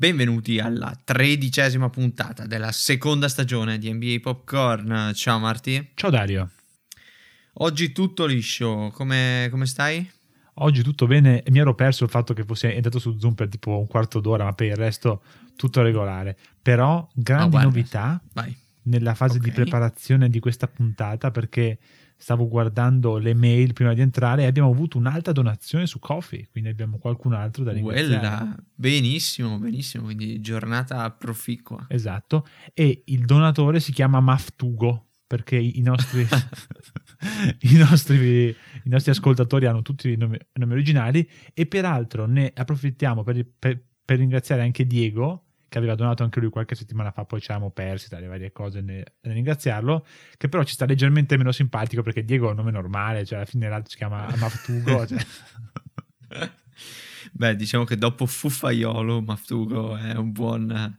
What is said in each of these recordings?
Benvenuti alla tredicesima puntata della seconda stagione di NBA Popcorn. Ciao Marti. Ciao Dario. Oggi tutto liscio, come, come stai? Oggi tutto bene, mi ero perso il fatto che fossi entrato su Zoom per tipo un quarto d'ora, ma per il resto tutto regolare. Però grandi Oh, novità Vai. nella fase di Ok. preparazione di questa puntata perché stavo guardando le mail prima di entrare e abbiamo avuto un'alta donazione su Coffee, quindi abbiamo qualcun altro da ringraziare. Quella, benissimo, benissimo, quindi giornata proficua. Esatto, e il donatore si chiama Maftugo perché i nostri, i nostri, i nostri ascoltatori hanno tutti i nomi, nomi originali e peraltro ne approfittiamo per, per- per ringraziare anche Diego che aveva donato anche lui qualche settimana fa, poi ci eravamo persi dalle varie cose nel, nel ringraziarlo, che però ci sta leggermente meno simpatico perché Diego è un nome normale, cioè alla fine l'altro si chiama Maftugo. cioè. Beh, diciamo che dopo Fuffaiolo, Maftugo è un buon,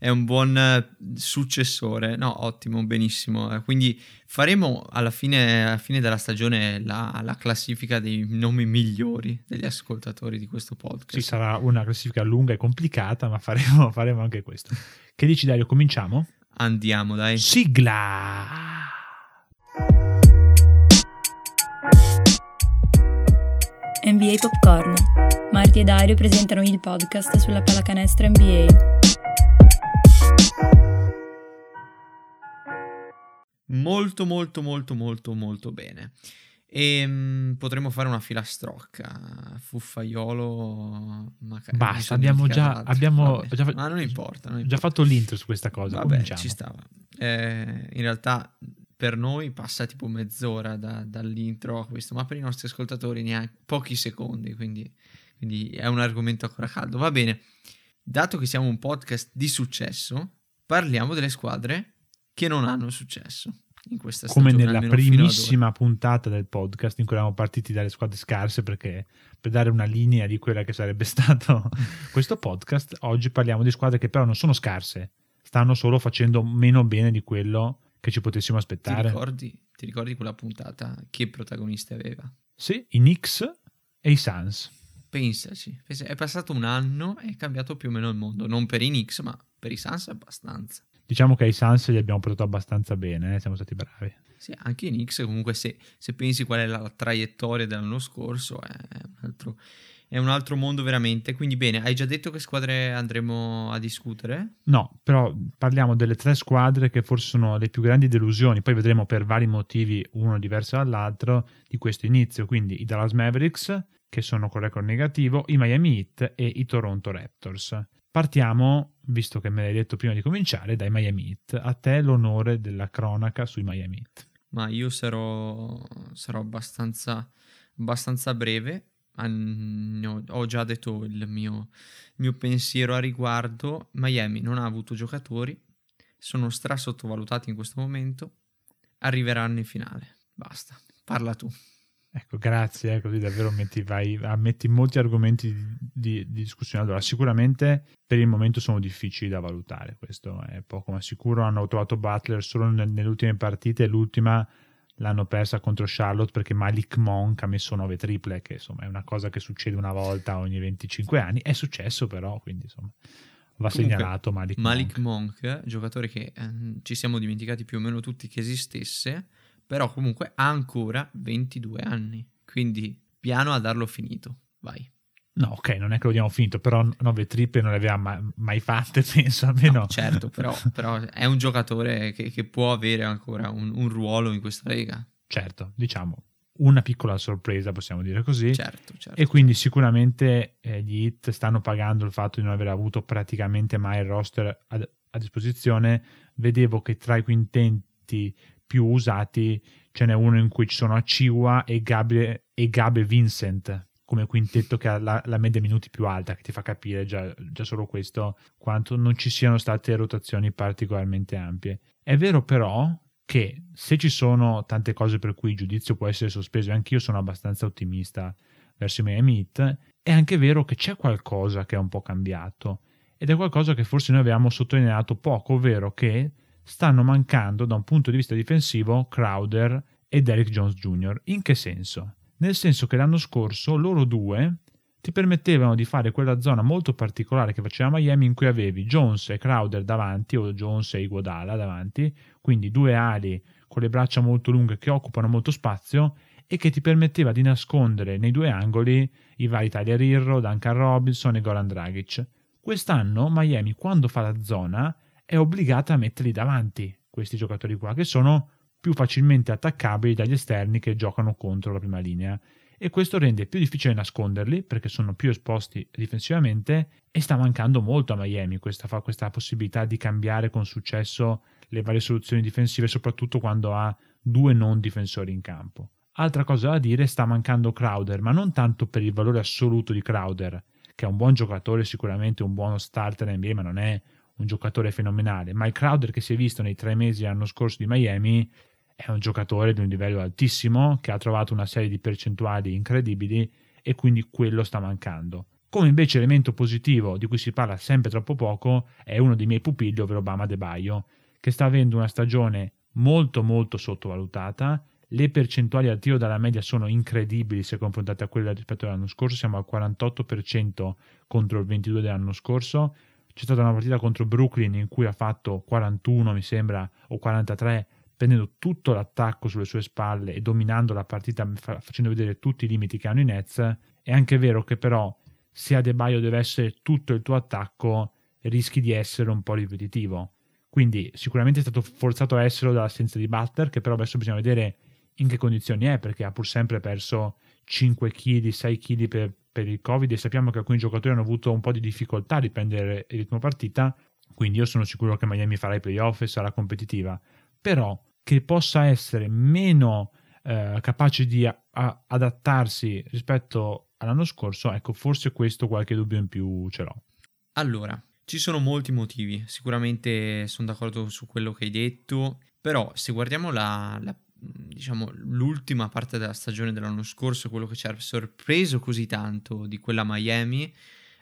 è un buon eh, successore. No, ottimo, benissimo. Eh, Quindi faremo alla fine, alla fine della stagione la, la classifica dei nomi migliori degli ascoltatori di questo podcast. Ci sarà una classifica lunga e complicata, ma faremo, faremo anche questo. Che dici Dario, cominciamo? Andiamo, dai. Sigla! NBA Popcorn. Marti e Dario presentano il podcast sulla pallacanestro NBA. Molto, molto, molto, molto, molto bene. E mm, potremmo fare una filastrocca. Fuffaiolo. Maca- Basta, abbiamo già- abbiamo già fa- Ma non importa. Non importa. già fatto l'intro su questa cosa. Vabbè, cominciamo. ci stava. Eh, in realtà per noi passa tipo mezz'ora da- dall'intro a questo, ma per i nostri ascoltatori neanche pochi secondi, quindi, quindi è un argomento ancora caldo. Va bene, dato che siamo un podcast di successo, parliamo delle squadre che non hanno successo in questa Come stagione. nella primissima puntata del podcast in cui eravamo partiti dalle squadre scarse perché per dare una linea di quella che sarebbe stato questo podcast, oggi parliamo di squadre che però non sono scarse, stanno solo facendo meno bene di quello che ci potessimo Ti aspettare. ricordi, ti ricordi quella puntata che protagonisti aveva? Sì, i Knicks e i Suns. Pensaci, pensa- è passato un anno e è cambiato più o meno il mondo, non per i Knicks, ma per i Suns abbastanza. Diciamo che ai Suns li abbiamo portato abbastanza bene, eh, siamo stati bravi. Sì, anche i Knicks comunque se, se pensi qual è la traiettoria dell'anno scorso è un, altro, è un altro mondo veramente. Quindi bene, hai già detto che squadre andremo a discutere? No, però parliamo delle tre squadre che forse sono le più grandi delusioni, poi vedremo per vari motivi, uno diverso dall'altro, di questo inizio. Quindi i Dallas Mavericks, che sono con record negativo, i Miami Heat e i Toronto Raptors. Partiamo, visto che me l'hai detto prima di cominciare, dai Miami Heat. A te l'onore della cronaca sui Miami Heat. Ma io sarò, sarò abbastanza, abbastanza breve. Ho già detto il mio, il mio pensiero a riguardo. Miami non ha avuto giocatori, sono stra sottovalutati in questo momento. Arriveranno in finale. Basta, parla tu. Ecco, grazie, eh, così davvero metti, vai, ammetti molti argomenti di, di- di discussione. Allora, sicuramente per il momento sono difficili da valutare, questo è poco ma sicuro. Hanno trovato Butler solo nel- nelle ultime partite, l'ultima l'hanno persa contro Charlotte perché Malik Monk ha messo 9 triple, che insomma è una cosa che succede una volta ogni 25 anni. È successo però, quindi insomma va Comunque, segnalato Malik, Malik Monk. Monk, giocatore che ehm, ci siamo dimenticati più o meno tutti che esistesse, però comunque ha ancora 22 anni, quindi piano a darlo finito. Vai. No, ok, non è che lo diamo finito, però 9 triple non le aveva mai, mai fatte, penso, almeno... No, certo, però, però è un giocatore che, che può avere ancora un, un ruolo in questa lega. certo, diciamo, una piccola sorpresa, possiamo dire così. Certo, certo. E quindi sicuramente eh, gli hit stanno pagando il fatto di non aver avuto praticamente mai il roster a, a disposizione. Vedevo che tra i quintenti più usati ce n'è uno in cui ci sono Aciwa e Gabe, e Gabe Vincent come quintetto che ha la, la media minuti più alta, che ti fa capire già, già solo questo quanto non ci siano state rotazioni particolarmente ampie. È vero però che se ci sono tante cose per cui il giudizio può essere sospeso, e anch'io sono abbastanza ottimista verso i Miami Heat, è anche vero che c'è qualcosa che è un po' cambiato ed è qualcosa che forse noi avevamo sottolineato poco, ovvero che stanno mancando da un punto di vista difensivo Crowder e Derrick Jones Jr. In che senso? Nel senso che l'anno scorso loro due ti permettevano di fare quella zona molto particolare che faceva Miami in cui avevi Jones e Crowder davanti o Jones e Iguodala davanti, quindi due ali con le braccia molto lunghe che occupano molto spazio e che ti permetteva di nascondere nei due angoli i vari Tyler Irro, Duncan Robinson e Goran Dragic. Quest'anno Miami quando fa la zona è obbligata a metterli davanti, questi giocatori qua, che sono più facilmente attaccabili dagli esterni che giocano contro la prima linea e questo rende più difficile nasconderli perché sono più esposti difensivamente e sta mancando molto a Miami questa, questa possibilità di cambiare con successo le varie soluzioni difensive soprattutto quando ha due non difensori in campo. Altra cosa da dire, sta mancando Crowder, ma non tanto per il valore assoluto di Crowder, che è un buon giocatore, sicuramente un buono starter NBA, ma non è un giocatore fenomenale, il Crowder che si è visto nei tre mesi l'anno scorso di Miami è un giocatore di un livello altissimo che ha trovato una serie di percentuali incredibili e quindi quello sta mancando. Come invece elemento positivo di cui si parla sempre troppo poco è uno dei miei pupilli, ovvero Bama De Baio, che sta avendo una stagione molto molto sottovalutata. Le percentuali al tiro dalla media sono incredibili se confrontate a quelle rispetto all'anno scorso, siamo al 48% contro il 22% dell'anno scorso. C'è stata una partita contro Brooklyn in cui ha fatto 41, mi sembra, o 43 prendendo tutto l'attacco sulle sue spalle e dominando la partita facendo vedere tutti i limiti che hanno i Nets, è anche vero che però se Adebayo deve essere tutto il tuo attacco rischi di essere un po' ripetitivo. Quindi sicuramente è stato forzato a esserlo dall'assenza di Butler, che però adesso bisogna vedere in che condizioni è, perché ha pur sempre perso 5 kg, 6 kg per, per il Covid e sappiamo che alcuni giocatori hanno avuto un po' di difficoltà a riprendere il ritmo partita, quindi io sono sicuro che Miami farà i playoff e sarà competitiva. Però che possa essere meno eh, capace di a- a- adattarsi rispetto all'anno scorso, ecco, forse questo qualche dubbio in più ce l'ho. Allora, ci sono molti motivi, sicuramente sono d'accordo su quello che hai detto, però se guardiamo la, la, diciamo, l'ultima parte della stagione dell'anno scorso, quello che ci ha sorpreso così tanto di quella Miami,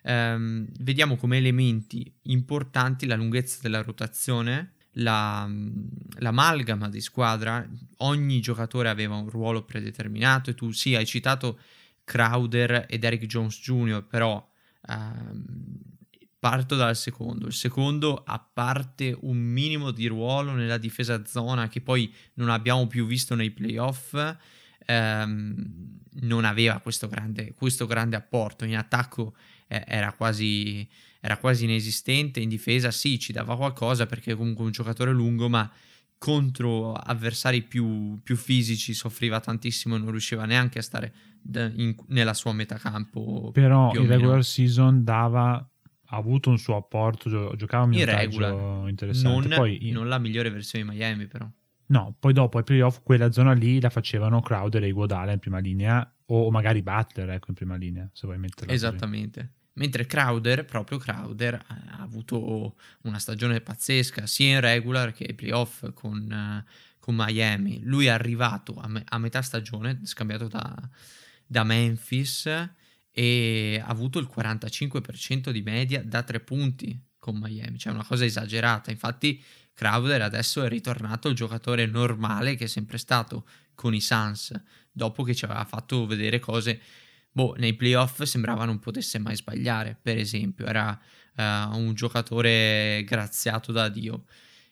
ehm, vediamo come elementi importanti la lunghezza della rotazione, la, l'amalgama di squadra, ogni giocatore aveva un ruolo predeterminato e tu sì, hai citato Crowder ed Eric Jones Jr., però ehm, parto dal secondo. Il secondo, a parte un minimo di ruolo nella difesa zona che poi non abbiamo più visto nei playoff, ehm, non aveva questo grande, questo grande apporto. In attacco eh, era quasi era quasi inesistente, in difesa sì ci dava qualcosa perché comunque un giocatore lungo ma contro avversari più, più fisici soffriva tantissimo e non riusciva neanche a stare in, nella sua metà campo. Però il regular season dava ha avuto un suo apporto, gio- giocava un regular, interessante. Non, poi, non la migliore versione di Miami però. No, poi dopo ai playoff quella zona lì la facevano Crowder e Iguodala in prima linea o magari Butler ecco in prima linea se vuoi metterla Esattamente. Così. Mentre Crowder, proprio Crowder, ha avuto una stagione pazzesca sia in regular che ai playoff con, con Miami. Lui è arrivato a, me- a metà stagione, scambiato da, da, Memphis, e ha avuto il 45% di media da tre punti con Miami, cioè una cosa esagerata. Infatti Crowder adesso è ritornato il giocatore normale che è sempre stato con i Suns, dopo che ci aveva fatto vedere cose boh, nei playoff sembrava non potesse mai sbagliare, per esempio, era uh, un giocatore graziato da Dio.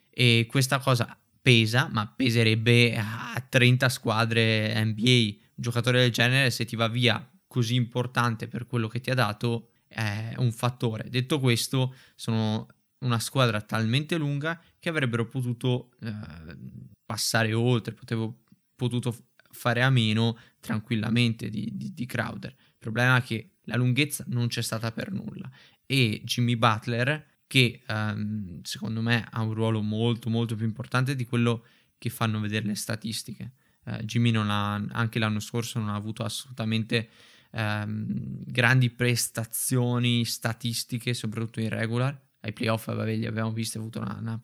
E questa cosa pesa, ma peserebbe a 30 squadre NBA. Un giocatore del genere, se ti va via così importante per quello che ti ha dato, è un fattore. Detto questo, sono una squadra talmente lunga che avrebbero potuto eh, passare oltre, potevo, potuto fare a meno tranquillamente di, di, di Crowder. Il problema è che la lunghezza non c'è stata per nulla e Jimmy Butler che um, secondo me ha un ruolo molto molto più importante di quello che fanno vedere le statistiche. Uh, Jimmy non ha, anche l'anno scorso non ha avuto assolutamente um, grandi prestazioni statistiche, soprattutto in regular. Ai playoff vabbè, li abbiamo visti, ha avuto una, una,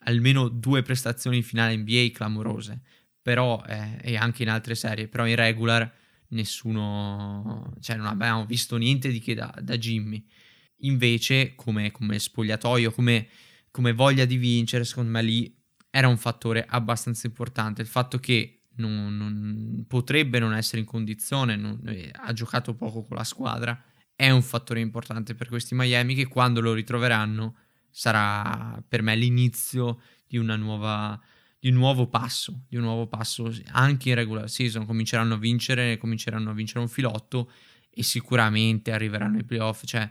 almeno due prestazioni in finale NBA clamorose però eh, e anche in altre serie, però in regular nessuno, cioè non abbiamo visto niente di che da, da Jimmy. Invece, come, come spogliatoio, come, come, voglia di vincere, secondo me lì era un fattore abbastanza importante. Il fatto che non, non, potrebbe non essere in condizione, non, eh, ha giocato poco con la squadra, è un fattore importante per questi Miami che quando lo ritroveranno sarà per me l'inizio di nuova di un nuovo passo, di un nuovo passo anche in regular season, cominceranno a vincere, cominceranno a vincere un filotto e sicuramente arriveranno ai playoff, cioè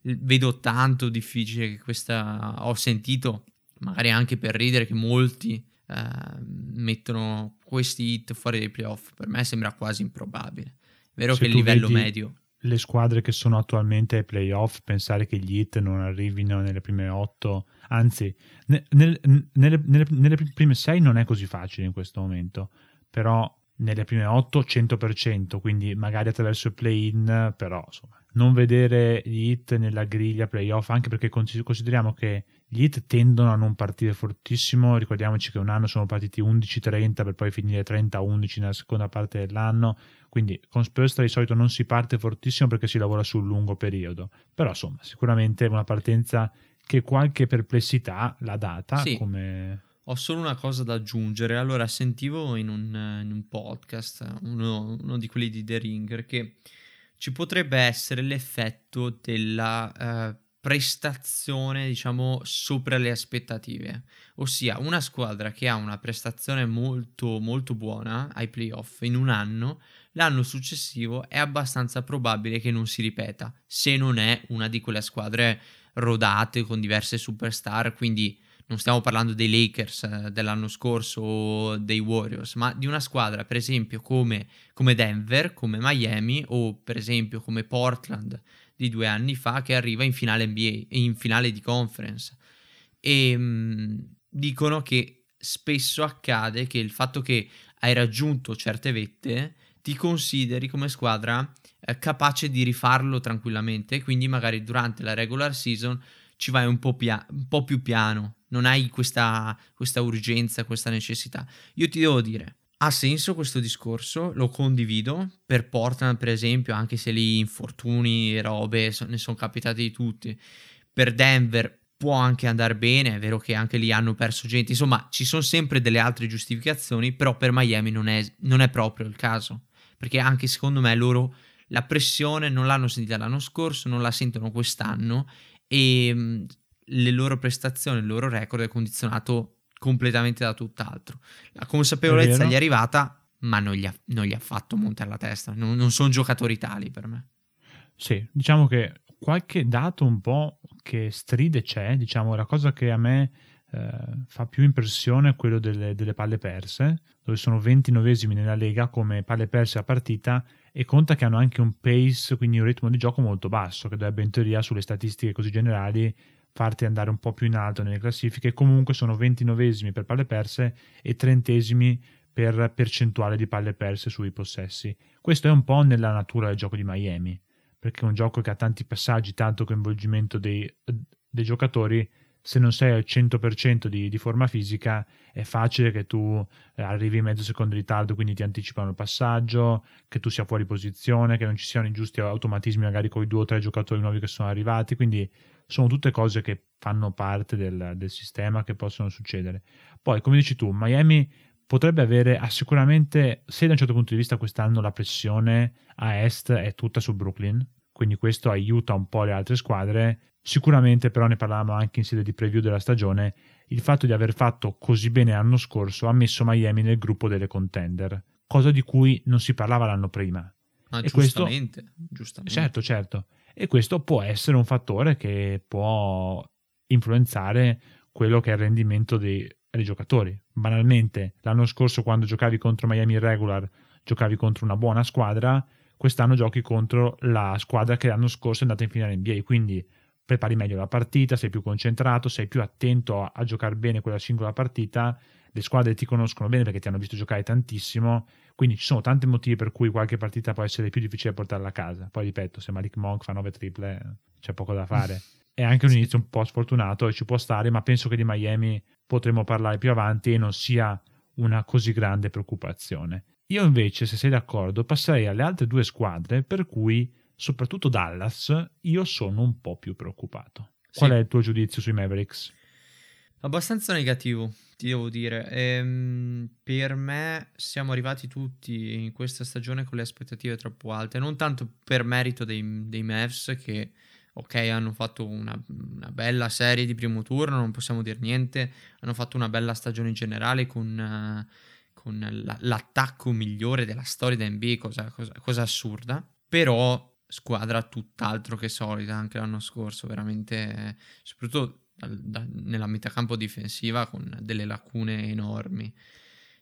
vedo tanto difficile che questa ho sentito magari anche per ridere che molti eh, mettono questi hit fuori dai playoff, per me sembra quasi improbabile. È vero Se che il livello medio le squadre che sono attualmente ai playoff, pensare che gli hit non arrivino nelle prime otto, anzi, ne, nel, nelle, nelle, nelle, prime sei non è così facile in questo momento, però nelle prime otto 100%, quindi magari attraverso il play-in, però insomma, non vedere gli hit nella griglia playoff, anche perché consideriamo che gli hit tendono a non partire fortissimo, ricordiamoci che un anno sono partiti 11-30 per poi finire 30-11 nella seconda parte dell'anno, quindi con Spurs di solito non si parte fortissimo perché si lavora sul lungo periodo, però insomma sicuramente una partenza che qualche perplessità l'ha data sì. come... Ho solo una cosa da aggiungere. Allora, sentivo in un, in un podcast, uno, uno, di quelli di The Ringer, che ci potrebbe essere l'effetto della uh, prestazione, diciamo, sopra le aspettative. Ossia, una squadra che ha una prestazione molto, molto buona ai playoff in un anno l'anno successivo è abbastanza probabile che non si ripeta, se non è una di quelle squadre rodate con diverse superstar, quindi non stiamo parlando dei Lakers eh, dell'anno scorso o dei Warriors, ma di una squadra per esempio come, come Denver, come Miami o per esempio come Portland di due anni fa che arriva in finale NBA, in finale di conference. E mh, mm, dicono che spesso accade che il fatto che hai raggiunto certe vette ti consideri come squadra eh, capace di rifarlo tranquillamente, quindi magari durante la regular season ci vai un po', pia- un po più piano, non hai questa, questa urgenza, questa necessità. Io ti devo dire, ha senso questo discorso, lo condivido. Per Portland, per esempio, anche se lì infortuni e robe ne sono capitati di tutti. Per Denver può anche andare bene, è vero che anche lì hanno perso gente. Insomma, ci sono sempre delle altre giustificazioni, però per Miami non è, non è proprio il caso perché anche secondo me loro la pressione non l'hanno sentita l'anno scorso, non la sentono quest'anno e le loro prestazioni, il loro record è condizionato completamente da tutt'altro. La consapevolezza gli è arrivata, ma non gli ha, non gli ha fatto montare la testa. Non, non, sono giocatori tali per me. Sì, diciamo che qualche dato un po' che stride c'è, diciamo, la cosa che a me eh, fa più impressione quello delle, delle, palle perse, dove sono 29esimi nella Lega come palle perse a partita e conta che hanno anche un pace, quindi un ritmo di gioco molto basso, che dovrebbe in teoria sulle statistiche così generali farti andare un po' più in alto nelle classifiche. Comunque sono 29esimi per palle perse e 30esimi per percentuale di palle perse sui possessi. Questo è un po' nella natura del gioco di Miami, perché è un gioco che ha tanti passaggi, tanto coinvolgimento dei, dei giocatori se non sei al 100% di, di, forma fisica è facile che tu eh, arrivi mezzo secondo in ritardo, quindi ti anticipano il passaggio, che tu sia fuori posizione, che non ci siano i giusti automatismi magari con i due o tre giocatori nuovi che sono arrivati, quindi sono tutte cose che fanno parte del, del sistema che possono succedere. Poi, come dici tu, Miami potrebbe avere ah, sicuramente, se da un certo punto di vista quest'anno la pressione a est è tutta su Brooklyn, quindi questo aiuta un po' le altre squadre, Sicuramente però ne parlavamo anche in sede di preview della stagione, il fatto di aver fatto così bene l'anno scorso ha messo Miami nel gruppo delle contender, cosa di cui non si parlava l'anno prima. Ma e giustamente, questo, giustamente. Certo, certo. E questo può essere un fattore che può influenzare quello che è il rendimento dei, dei giocatori. Banalmente, l'anno scorso quando giocavi contro Miami regular, giocavi contro una buona squadra, quest'anno giochi contro la squadra che l'anno scorso è andata in finale NBA, quindi prepari meglio la partita, sei più concentrato, sei più attento a, a giocare bene quella singola partita, le squadre ti conoscono bene perché ti hanno visto giocare tantissimo, quindi ci sono tanti motivi per cui qualche partita può essere più difficile portarla a casa. Poi ripeto, se Malik Monk fa 9 triple c'è poco da fare. È anche un inizio un po' sfortunato e ci può stare, ma penso che di Miami potremo parlare più avanti e non sia una così grande preoccupazione. Io invece, se sei d'accordo, passerei alle altre due squadre per cui soprattutto Dallas, io sono un po' più preoccupato. Qual sì. è il tuo giudizio sui Mavericks? Abbastanza negativo, ti devo dire. Ehm, per me siamo arrivati tutti in questa stagione con le aspettative troppo alte, non tanto per merito dei, dei Mavs che, ok, hanno fatto una, una, bella serie di primo turno, non possiamo dire niente, hanno fatto una bella stagione in generale con, uh, con la, l'attacco migliore della storia da NBA, cosa, cosa, cosa assurda, però squadra tutt'altro che solida anche l'anno scorso, veramente, soprattutto nella metacampo difensiva con delle lacune enormi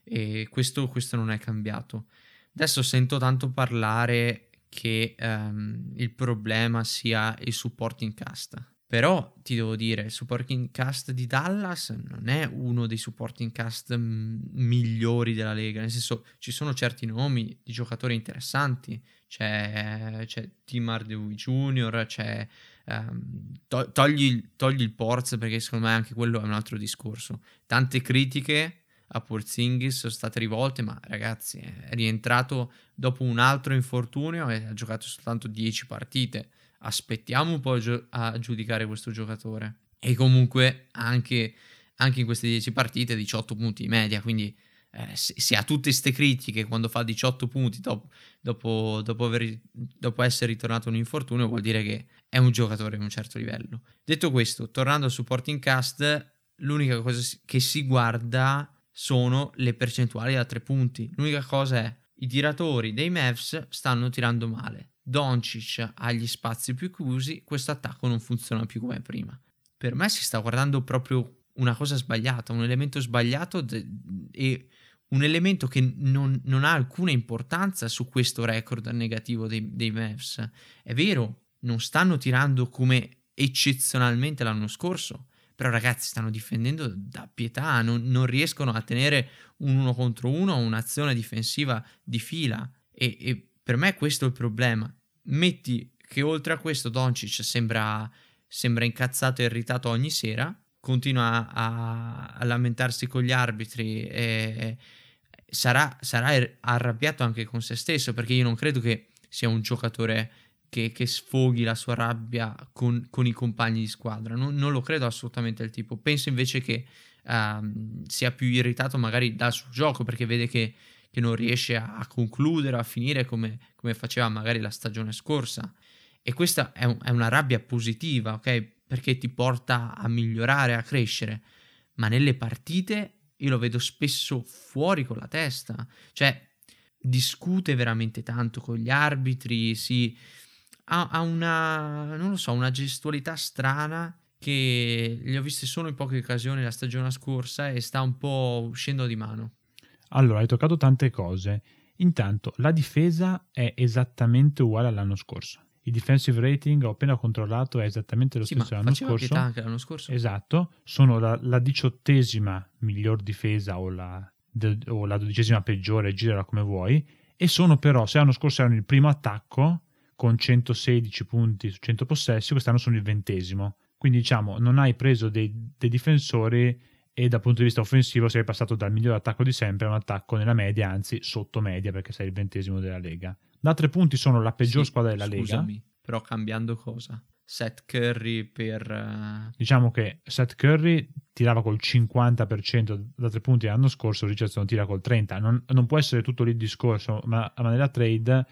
e questo, questo non è cambiato. Adesso sento tanto parlare che um, il problema sia il supporting cast. Però ti devo dire, il supporting cast di Dallas non è uno dei supporting cast migliori della Lega, nel senso ci sono certi nomi di giocatori interessanti, c'è, c'è Tim Hardaway Jr., c'è Um, to- togli, togli, il Porz perché secondo me anche quello è un altro discorso. Tante critiche a Porzingis sono state rivolte, ma ragazzi è rientrato dopo un altro infortunio e ha giocato soltanto 10 partite. Aspettiamo un po' a giudicare questo giocatore. E comunque anche, anche in queste 10 partite 18 punti di media, quindi eh, se, ha tutte queste critiche quando fa 18 punti dopo, dopo, dopo, aver, dopo essere ritornato un infortunio, vuol dire che è un giocatore di un certo livello. Detto questo, tornando al supporting cast, l'unica cosa che si guarda sono le percentuali da tre punti. L'unica cosa è i tiratori dei Mavs stanno tirando male. Doncic ha gli spazi più chiusi, questo attacco non funziona più come prima. Per me si sta guardando proprio una cosa sbagliata, un elemento sbagliato de- e un elemento che non, non, ha alcuna importanza su questo record negativo dei, dei Mavs. È vero, non stanno tirando come eccezionalmente l'anno scorso, però ragazzi stanno difendendo da pietà, non, non riescono a tenere un uno contro uno, un'azione difensiva di fila e, e, per me questo è il problema. Metti che oltre a questo Doncic sembra, sembra incazzato e irritato ogni sera, continua a, a lamentarsi con gli arbitri e sarà, sarà arrabbiato anche con se stesso perché io non credo che sia un giocatore che, che sfoghi la sua rabbia con, con i compagni di squadra, non, non, lo credo assolutamente il tipo, penso invece che um, sia più irritato magari dal suo gioco perché vede che, non riesce a, a, concludere, a finire come, come, faceva magari la stagione scorsa. E questa è, un, è una rabbia positiva, ok? Perché ti porta a migliorare, a crescere, ma nelle partite io lo vedo spesso fuori con la testa, cioè discute veramente tanto con gli arbitri, si ha, ha una, non lo so, una gestualità strana che li ho visti solo in poche occasioni la stagione scorsa e sta un po' uscendo di mano. Allora, hai toccato tante cose. Intanto, la difesa è esattamente uguale all'anno scorso. Il defensive rating ho appena controllato è esattamente lo sì, stesso l'anno scorso. anche l'anno scorso. Esatto, sono la, la diciottesima miglior difesa o la, de, o la, dodicesima peggiore, girala come vuoi, e sono però, se l'anno scorso erano il primo attacco con 116 punti su 100 possessi, quest'anno sono il ventesimo. Quindi diciamo, non hai preso dei, dei difensori e dal punto di vista offensivo sei passato dal miglior attacco di sempre a un attacco nella media, anzi sotto media perché sei il ventesimo della Lega. Da tre punti sono la peggior sì, squadra della scusami, Lega. Però cambiando cosa? Seth Curry per... Uh... Diciamo che Seth Curry tirava col 50% da tre punti l'anno scorso, Richardson tira col 30%. Non, non può essere tutto lì il discorso, ma, ma nella trade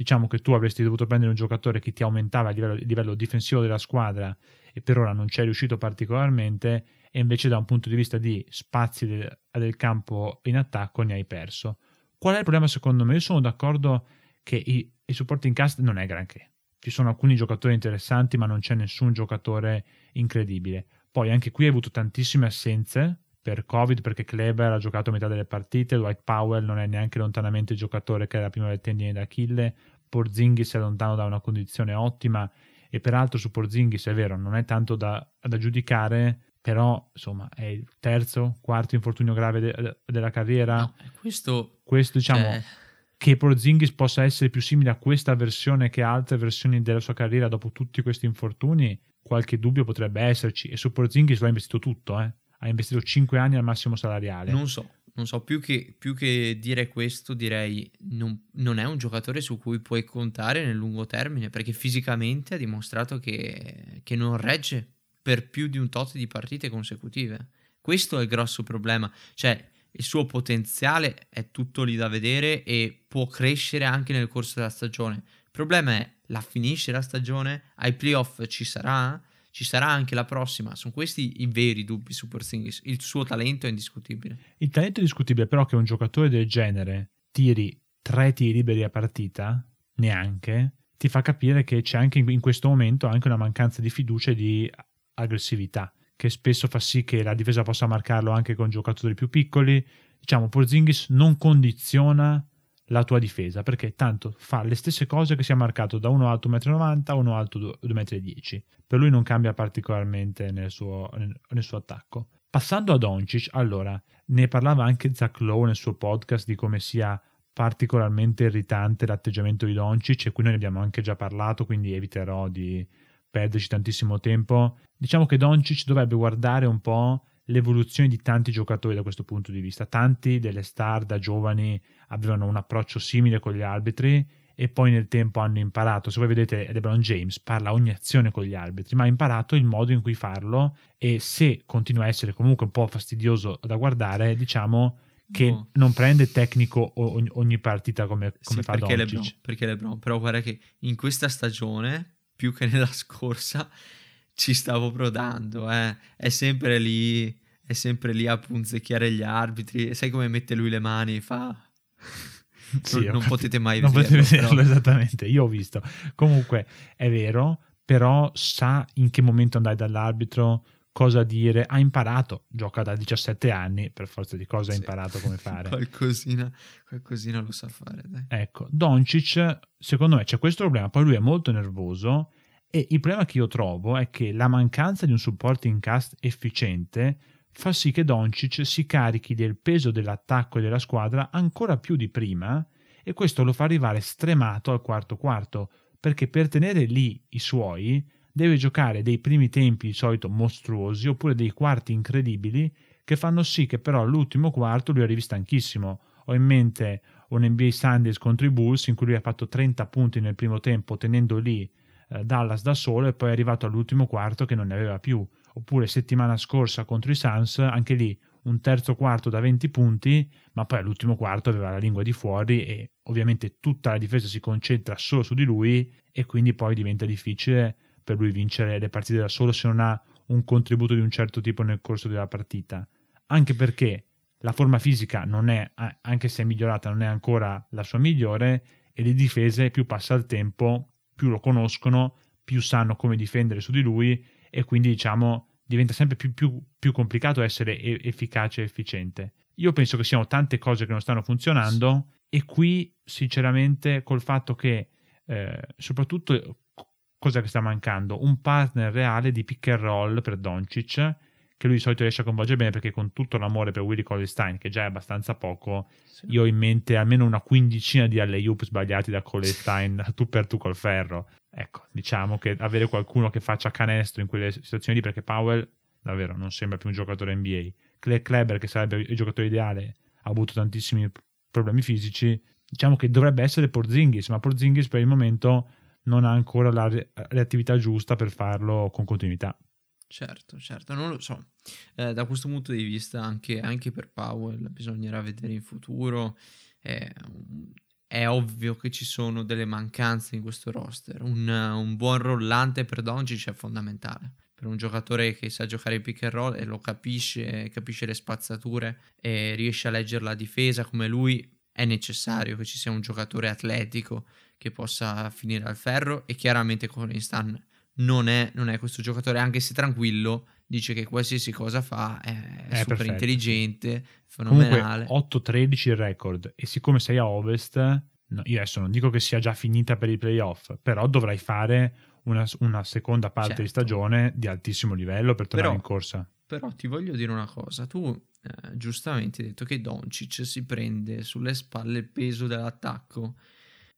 diciamo che tu avresti dovuto prendere un giocatore che ti aumentava il livello, il livello difensivo della squadra e per ora non ci è riuscito particolarmente e invece da un punto di vista di spazi del, del campo in attacco ne hai perso. Qual è il problema secondo me? Io sono d'accordo che i, il supporting cast non è granché. Ci sono alcuni giocatori interessanti, ma non c'è nessun giocatore incredibile. Poi anche qui hai avuto tantissime assenze per Covid, perché Kleber ha giocato metà delle partite, Dwight Powell non è neanche lontanamente il giocatore che era prima del tendine d'Achille, Porzingis è lontano da una condizione ottima e peraltro su Porzingis è vero, non è tanto da, da giudicare, però insomma è il terzo, quarto infortunio grave de, della carriera. No, questo, questo diciamo... Cioè che Porzingis possa essere più simile a questa versione che a altre versioni della sua carriera dopo tutti questi infortuni, qualche dubbio potrebbe esserci. E su Porzingis lo ha investito tutto, eh? ha investito 5 anni al massimo salariale. Non so, non so, più che, più che dire questo direi non, non, è un giocatore su cui puoi contare nel lungo termine, perché fisicamente ha dimostrato che, che non regge per più di un tot di partite consecutive. Questo è il grosso problema. Cioè, il suo potenziale è tutto lì da vedere e può crescere anche nel corso della stagione. Il problema è, la finisce la stagione? Ai playoff ci sarà? Ci sarà anche la prossima? Sono questi i veri dubbi su Porzingis. Il suo talento è indiscutibile. Il talento è indiscutibile, però che un giocatore del genere tiri tre tiri liberi a partita, neanche, ti fa capire che c'è anche in questo momento anche una mancanza di fiducia e di aggressività che spesso fa sì che la difesa possa marcarlo anche con giocatori più piccoli. Diciamo, Porzingis non condiziona la tua difesa perché tanto fa le stesse cose che sia marcato da uno alto 1,90 m a uno alto 2,10 m. Per lui non cambia particolarmente nel suo, nel suo attacco. Passando a Doncic, allora, ne parlava anche Zach Lowe nel suo podcast di come sia particolarmente irritante l'atteggiamento di Doncic e qui noi ne abbiamo anche già parlato, quindi eviterò di perderci tantissimo tempo. Diciamo che Doncic dovrebbe guardare un po' l'evoluzione di tanti giocatori da questo punto di vista. Tanti delle star da giovani avevano un approccio simile con gli arbitri e poi nel tempo hanno imparato. Se voi vedete LeBron James parla ogni azione con gli arbitri, ma ha imparato il modo in cui farlo e se continua a essere comunque un po' fastidioso da guardare, diciamo che no. non prende tecnico ogni, ogni partita come, come sì, fa perché Doncic. LeBron, perché LeBron, però guarda che in questa stagione più che nella scorsa ci stavo prodando, eh. È sempre lì, è sempre lì a punzecchiare gli arbitri. Sai come mette lui le mani fa... Sì, non, non potete mai non vederlo. potete vederlo però. esattamente, io ho visto. Comunque è vero, però sa in che momento andare dall'arbitro, cosa dire, ha imparato, gioca da 17 anni, per forza di cose ha Sì. imparato come fare. qualcosina, qualcosina lo sa fare, dai. Ecco, Doncic, secondo me c'è questo problema, poi lui è molto nervoso e il problema che io trovo è che la mancanza di un supporting cast efficiente fa sì che Doncic si carichi del peso dell'attacco e della squadra ancora più di prima e questo lo fa arrivare stremato al quarto quarto, perché per tenere lì i suoi deve giocare dei primi tempi di solito mostruosi oppure dei quarti incredibili che fanno sì che però all'ultimo quarto lui arrivi stanchissimo. Ho in mente un NBA Sundays contro i Bulls in cui lui ha fatto 30 punti nel primo tempo tenendo lì eh, Dallas da solo e poi è arrivato all'ultimo quarto che non ne aveva più. Oppure settimana scorsa contro i Suns, anche lì un terzo quarto da 20 punti, ma poi all'ultimo quarto aveva la lingua di fuori e ovviamente tutta la difesa si concentra solo su di lui e quindi poi diventa difficile per lui vincere le partite da solo se non ha un contributo di un certo tipo nel corso della partita. Anche perché la forma fisica non è, anche se è migliorata, non è ancora la sua migliore e le difese più passa il tempo, più lo conoscono, più sanno come difendere su di lui e quindi diciamo diventa sempre più, più- più complicato essere e- efficace e efficiente. Io penso che siano tante cose che non stanno funzionando e qui sinceramente col fatto che eh, soprattutto cosa che sta mancando? Un partner reale di pick and roll per Doncic che lui di solito riesce a coinvolgere bene perché con tutto l'amore per Willie Colestein che già è abbastanza poco Sì. io ho in mente almeno una quindicina di alley-oop sbagliati da Colestein tu per tu col ferro ecco diciamo che avere qualcuno che faccia canestro in quelle situazioni lì perché Powell davvero non sembra più un giocatore NBA Clay Kleber che sarebbe il giocatore ideale ha avuto tantissimi problemi fisici diciamo che dovrebbe essere Porzingis ma Porzingis per il momento non ha ancora la re- reattività giusta per farlo con continuità Certo, certo, non lo so. Eh, da questo punto di vista, anche, anche per Powell bisognerà vedere in futuro. Eh, è ovvio che ci sono delle mancanze in questo roster. Un, un buon rollante per Doncic è fondamentale. Per un giocatore che sa giocare il pick and roll e lo capisce, capisce le spazzature e riesce a leggere la difesa come lui, è necessario che ci sia un giocatore atletico che possa finire al ferro e chiaramente Stan non è, non è questo giocatore, anche se tranquillo, dice che qualsiasi cosa fa è, È super perfetto. intelligente, Comunque fenomenale. 8-13 il record e siccome sei a ovest, no, io adesso non dico che sia già finita per i playoff, però dovrai fare una, una seconda parte di Certo. stagione di altissimo livello per tornare Però- in corsa. Però ti voglio dire una cosa, tu eh, giustamente hai detto che Doncic si prende sulle spalle il peso dell'attacco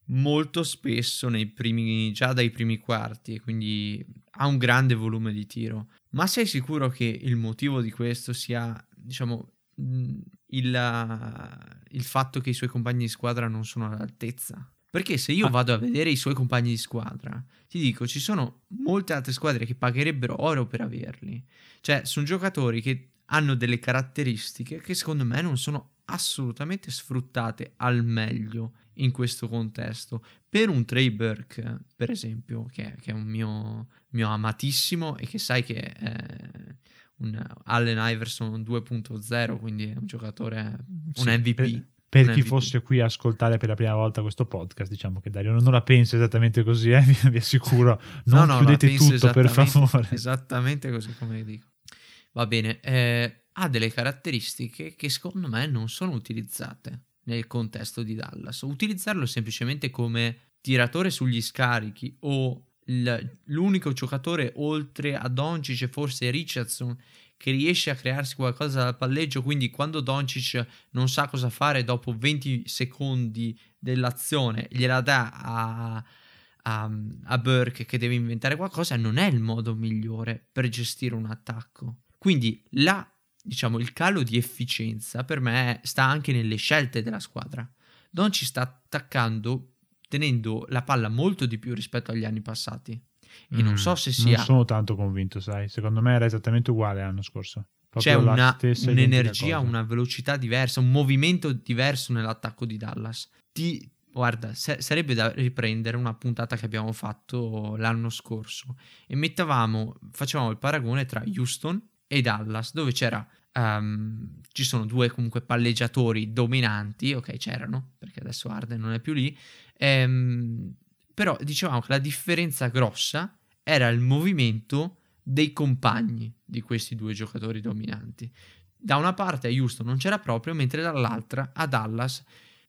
molto spesso nei primi, già dai primi quarti e quindi ha un grande volume di tiro. Ma sei sicuro che il motivo di questo sia, diciamo, il, il fatto che i suoi compagni di squadra non sono all'altezza? Perché se io Ah. vado a vedere i suoi compagni di squadra, ti dico, ci sono molte altre squadre che pagherebbero oro per averli. Cioè, sono giocatori che hanno delle caratteristiche che secondo me non sono assolutamente sfruttate al meglio in questo contesto. Per un Trey Burke, per esempio, che, che è un mio, mio, amatissimo e che sai che è un Allen Iverson 2.0, quindi è un giocatore, un MVP. Per, per chi MVP. fosse qui a ascoltare per la prima volta questo podcast, diciamo che Dario non la pensa esattamente così, eh, vi, vi, assicuro. Non no, no, chiudete tutto, per favore. Esattamente così come dico. Va bene, eh, ha delle caratteristiche che secondo me non sono utilizzate nel contesto di Dallas. Utilizzarlo semplicemente come tiratore sugli scarichi o l'unico giocatore oltre a Doncic e forse Richardson che riesce a crearsi qualcosa dal palleggio, quindi quando Doncic non sa cosa fare dopo 20 secondi dell'azione, gliela dà a, a, a Burke che deve inventare qualcosa, non è il modo migliore per gestire un attacco. Quindi la, diciamo, il calo di efficienza per me sta anche nelle scelte della squadra. Doncic sta attaccando tenendo la palla molto di più rispetto agli anni passati e mm, non so se sia... Non sono tanto convinto, sai. Secondo me era esattamente uguale l'anno scorso. Proprio C'è una, un'energia, una velocità diversa, un movimento diverso nell'attacco di Dallas. Ti, guarda, se, sarebbe da riprendere una puntata che abbiamo fatto l'anno scorso e mettavamo, facevamo il paragone tra Houston e Dallas, dove c'era Um, ci sono due comunque palleggiatori dominanti, ok c'erano, perché adesso Arden non è più lì, ehm, però dicevamo che la differenza grossa era il movimento dei compagni di questi due giocatori dominanti. Da una parte a Houston non c'era proprio, mentre dall'altra a Dallas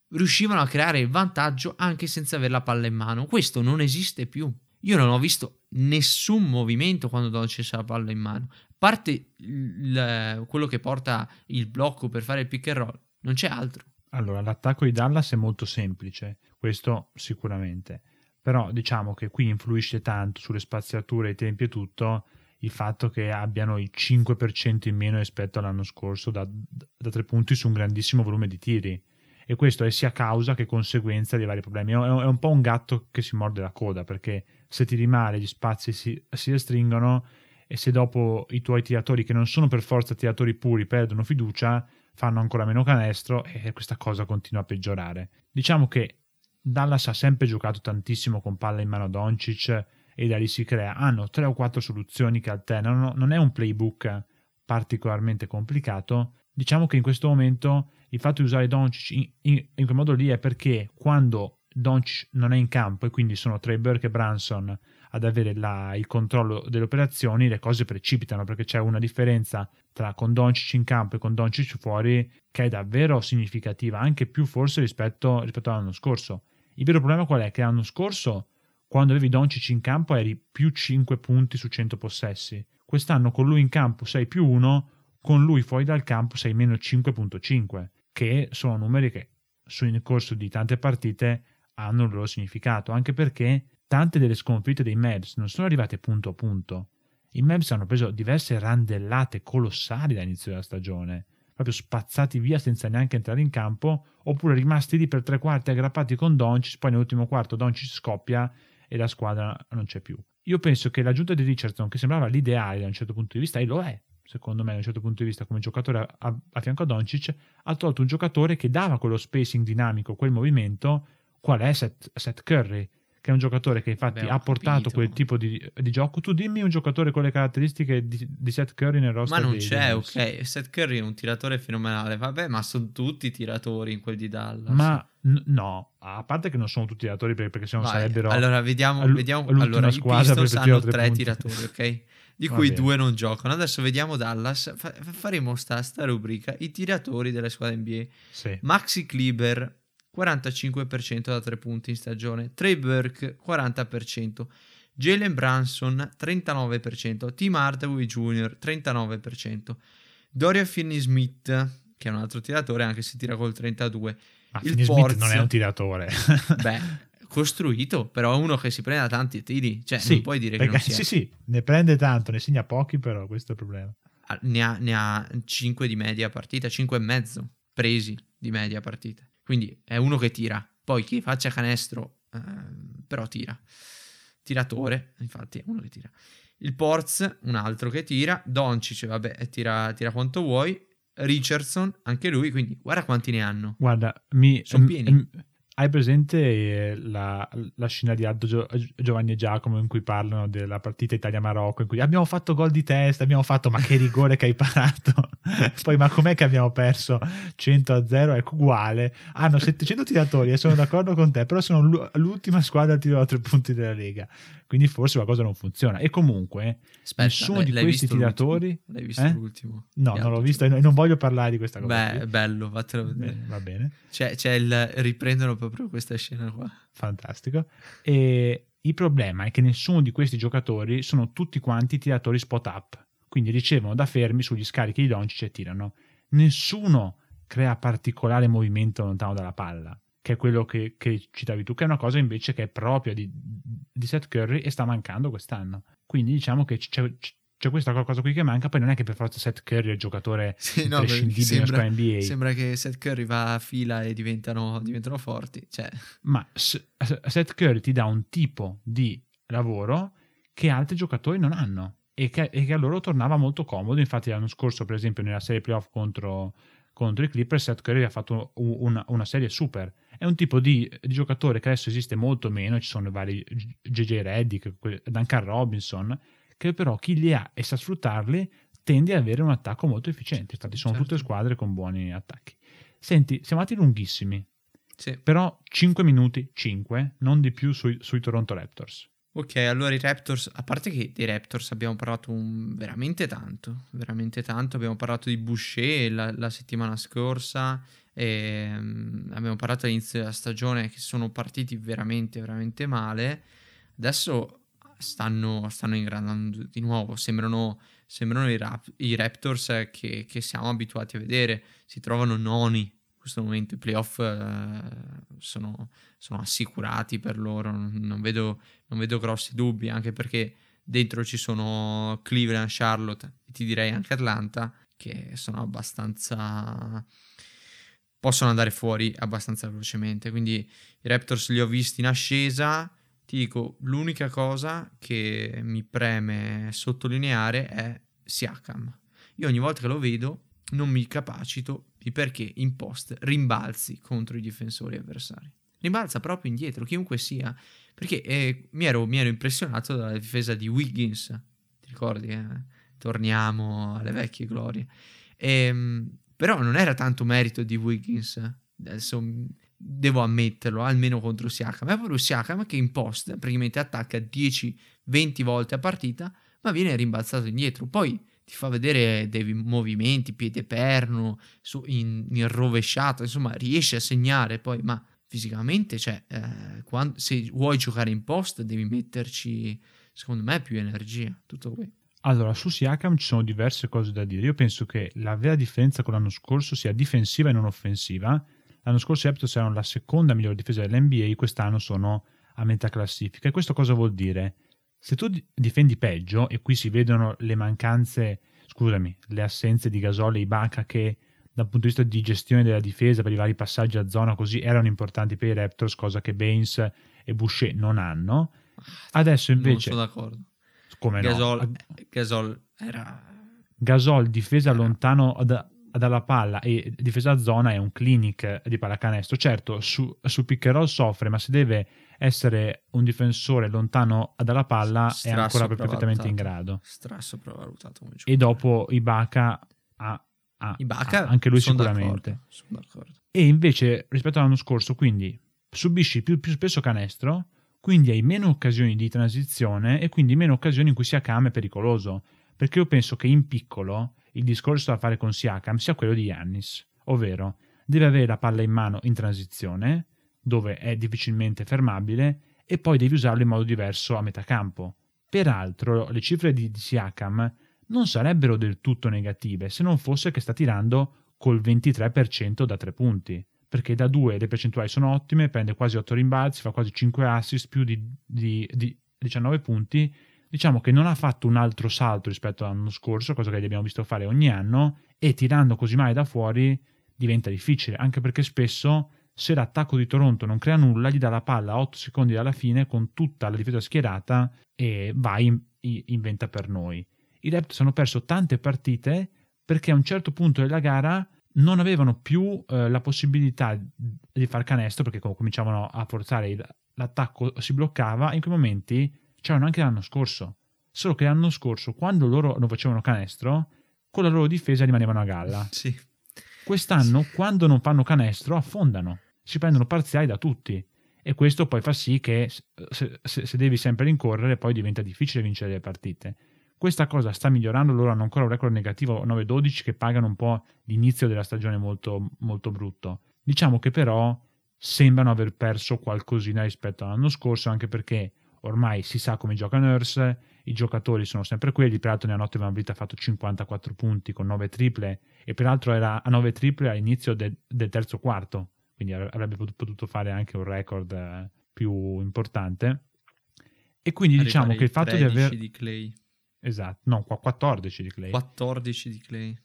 riuscivano a creare il vantaggio anche senza avere la palla in mano. Questo non esiste più. Io non ho visto nessun movimento quando Doncic ha la palla in mano. Parte il, quello che porta il blocco per fare il pick and roll, non c'è altro. Allora, l'attacco di Dallas è molto semplice, questo sicuramente però diciamo che qui influisce tanto sulle spaziature, i tempi e tutto il fatto che abbiano il 5% in meno rispetto all'anno scorso da, da tre punti su un grandissimo volume di tiri e questo è sia causa che conseguenza di vari problemi. È un, è un po' un gatto che si morde la coda perché se ti rimane gli spazi si, si restringono e se dopo i tuoi tiratori che non sono per forza tiratori puri perdono fiducia fanno ancora meno canestro e questa cosa continua a peggiorare. Diciamo che Dallas ha sempre giocato tantissimo con palla in mano a Doncic e da lì si crea. Hanno tre o quattro soluzioni che alternano, non è un playbook particolarmente complicato. Diciamo che in questo momento il fatto di usare Doncic in, in, in quel modo lì è perché quando Doncic non è in campo e quindi sono Trey Burke e Branson ad avere la, il controllo delle operazioni, le cose precipitano perché c'è una differenza tra con Doncic in campo e con Doncic fuori che è davvero significativa, anche più forse rispetto, rispetto all'anno scorso. Il vero problema qual è? Che l'anno scorso, quando avevi Doncic in campo, eri più 5 punti su 100 possessi. Quest'anno con lui in campo sei più 1, con lui fuori dal campo sei meno 5.5, che sono numeri che nel corso di tante partite hanno il loro significato, anche perché tante delle sconfitte dei Mavs non sono arrivate punto a punto. I Mavs hanno preso diverse randellate colossali dall'inizio della stagione proprio spazzati via senza neanche entrare in campo, oppure rimasti lì per tre quarti aggrappati con Doncic, poi nell'ultimo quarto Doncic scoppia e la squadra non c'è più. Io penso che l'aggiunta di Richardson, che sembrava l'ideale da un certo punto di vista, e lo è, secondo me, da un certo punto di vista, come giocatore a, a fianco a Doncic, ha tolto un giocatore che dava quello spacing dinamico, quel movimento, qual è Seth, Seth Curry, che è un giocatore che infatti Beh, ha portato capito. quel tipo di, di, gioco. Tu dimmi un giocatore con le caratteristiche di, di Seth Curry nel roster. Ma non c'è, ok. Seth Curry è un tiratore fenomenale, vabbè, ma sono tutti tiratori in quel di Dallas. Ma n- no, a parte che non sono tutti tiratori perché, perché se no sarebbero... Allora, vediamo, l- vediamo allora, i Pistons hanno tre punti. tiratori, ok? Di cui due non giocano. Adesso vediamo Dallas. Fa- faremo sta, sta rubrica, i tiratori delle squadre NBA. Sì. Maxi Kleber 45% da 3 punti in stagione, Trey Burke 40%, Jalen Branson 39%, Tim Hardaway Jr. 39%, Dorian Finney-Smith, che è un altro tiratore anche se tira col 32%. Ma Finney-Smith non è un tiratore. beh, costruito, però è uno che si prende tanti tiri, cioè sì, non puoi dire perché, che non sia. Sì, sì, ne prende tanto, ne segna pochi, però questo è il problema. Ah, ne ha, ne ha 5 di media partita, 5 e mezzo presi di media partita. Quindi è uno che tira. Poi chi faccia canestro, eh, però tira. Tiratore, infatti, è uno che tira. Il Porz, un altro che tira, Doncic, vabbè, tira, tira quanto vuoi, Richardson, anche lui, quindi guarda quanti ne hanno. Guarda, mi, Son pieni. m- hai presente eh, la, la scena di Aldo Gio- Giovanni e Giacomo in cui parlano della partita Italia-Marocco, in cui abbiamo fatto gol di testa, abbiamo fatto ma che rigore che hai parato, poi ma com'è che abbiamo perso 100 a 0? Ecco, uguale, hanno 700 tiratori e sono d'accordo con te, però sono l'u- l'ultima squadra a tiro a tre punti della Lega, quindi forse qualcosa non funziona. E comunque, Aspetta, Nessuno l'hai- di l'hai questi tiratori- L'hai visto Eh? l'ultimo? no, non l'ho visto e non voglio parlare di questa cosa. Beh, è bello, vattelo a vedere. Bene, va bene. C'è, c'è il riprendono proprio questa scena qua. fantastico. E il problema è che nessuno di questi giocatori sono tutti quanti tiratori spot up, quindi ricevono da fermi sugli scarichi di Doncic e tirano. Nessuno crea particolare movimento lontano dalla palla, che è quello che, che citavi tu, che è una cosa invece che è propria di, di Seth Curry e sta mancando quest'anno. Quindi diciamo che c'è, c'è questa cosa qui che manca, poi non è che per forza Seth Curry è il giocatore Sì, no, perché imprescindibile sembra, NBA. sembra che Seth Curry va a fila e diventano, diventano forti. Cioè, ma Seth Curry ti dà un tipo di lavoro che altri giocatori non hanno e che, e che a loro tornava molto comodo. Infatti, l'anno scorso, per esempio, nella serie playoff contro, contro i Clippers, Seth Curry ha fatto u- una, una serie super. È un tipo di, di giocatore che adesso esiste molto meno. Ci sono vari JJ Reddick, Duncan Robinson, che però chi li ha e sa sfruttarli tende ad avere un attacco molto efficiente. Infatti, sono Certo. tutte squadre con buoni attacchi. Senti, siamo andati lunghissimi. sì. Però 5 minuti, 5, non di più sui, sui Toronto Raptors. Ok, allora i Raptors, a parte che dei Raptors abbiamo parlato un- veramente tanto, veramente tanto, abbiamo parlato di Boucher la, la settimana scorsa, e, mm, abbiamo parlato all'inizio della stagione che sono partiti veramente, veramente male, adesso stanno, stanno ingranando di nuovo, sembrano, sembrano i, Rap- i Raptors che, che siamo abituati a vedere, si trovano noni in questo momento, i playoff eh, sono, sono assicurati per loro, non vedo non vedo grossi dubbi, anche perché dentro ci sono Cleveland, Charlotte e ti direi anche Atlanta, che sono abbastanza... possono andare fuori abbastanza velocemente. Quindi i Raptors li ho visti in ascesa. Ti dico, l'unica cosa che mi preme sottolineare è Siakam. Io ogni volta che lo vedo non mi capacito di perché in post rimbalzi contro i difensori avversari. Rimbalza proprio indietro, chiunque sia. Perché eh, mi, ero, mi ero impressionato dalla difesa di Wiggins. Ti ricordi? eh? Torniamo alle vecchie glorie. Ehm, però non era tanto merito di Wiggins. Adesso devo ammetterlo, almeno contro Siakam. È proprio Siakam che in post praticamente attacca 10-20 volte a partita, ma viene rimbalzato indietro. Poi ti fa vedere dei movimenti, piede perno, su- in, in rovesciato, insomma, riesce a segnare poi, ma fisicamente, cioè, eh, quan- se vuoi giocare in post devi metterci, secondo me, più energia. Tutto qui. Allora, su Siakam ci sono diverse cose da dire. Io penso che la vera differenza con l'anno scorso sia difensiva e non offensiva. L'anno scorso i Raptors erano la seconda migliore difesa dell'NBA, quest'anno sono a metà classifica. E questo cosa vuol dire? Se tu di- difendi peggio, e qui si vedono le mancanze, scusami, le assenze di Gasol e Ibaka che dal punto di vista di gestione della difesa per i vari passaggi a zona così erano importanti per i Raptors, cosa che Baines e Boucher non hanno. Adesso invece, non sono d'accordo. Come no, Gasol, Gasol era... Gasol difesa Era- lontano da- dalla palla e difesa a zona è un clinic di pallacanestro. Certo, su, su pick and roll soffre, ma se deve essere un difensore lontano dalla palla è Stra ancora perfettamente in grado. Stra sopravvalutato E dopo Ibaka ha, ha- Ibaka, ha anche lui sono sicuramente. d'accordo, sono d'accordo. E invece rispetto all'anno scorso, quindi subisci più, più spesso canestro, quindi hai meno occasioni di transizione e quindi meno occasioni in cui Siakam è pericoloso. Perché io penso che in piccolo il discorso da fare con Siakam sia quello di Yannis, ovvero deve avere la palla in mano in transizione, dove è difficilmente fermabile, e poi devi usarlo in modo diverso a metà campo. Peraltro, le cifre di, Siakam non sarebbero del tutto negative se non fosse che sta tirando col 23% da tre punti. Perché da due le percentuali sono ottime, prende quasi 8 rimbalzi, fa quasi 5 assist, più di, di- di 19 punti. Diciamo che non ha fatto un altro salto rispetto all'anno scorso, cosa che gli abbiamo visto fare ogni anno, e tirando così male da fuori diventa difficile, anche perché spesso se l'attacco di Toronto non crea nulla, gli dà la palla a 8 secondi dalla fine con tutta la difesa schierata e vai in, inventa per noi. I Raptors hanno perso tante partite perché a un certo punto della gara non avevano più eh, la possibilità di far canestro perché cominciavano a forzare il, l'attacco si bloccava in quei momenti c'erano anche l'anno scorso. Solo che l'anno scorso quando loro non facevano canestro con la loro difesa rimanevano a galla. Sì. quest'anno sì. quando non fanno canestro affondano. Si prendono parziali da tutti. E questo poi fa sì che se, se, se devi sempre rincorrere poi diventa difficile vincere le partite questa cosa sta migliorando, loro hanno ancora un record negativo 9-12 che pagano un po' l'inizio della stagione molto, molto brutto. Diciamo che però sembrano aver perso qualcosina rispetto all'anno scorso, anche perché ormai si sa come gioca Nurse, i giocatori sono sempre quelli, peraltro nella notte Van Vliet ha fatto 54 punti con 9 triple e peraltro era a 9 triple all'inizio de, del terzo quarto, quindi avrebbe potuto fare anche un record eh, più importante. E quindi diciamo che il fatto di aver... Di Clay. Esatto, no, 14 di Clay. 14 di Clay.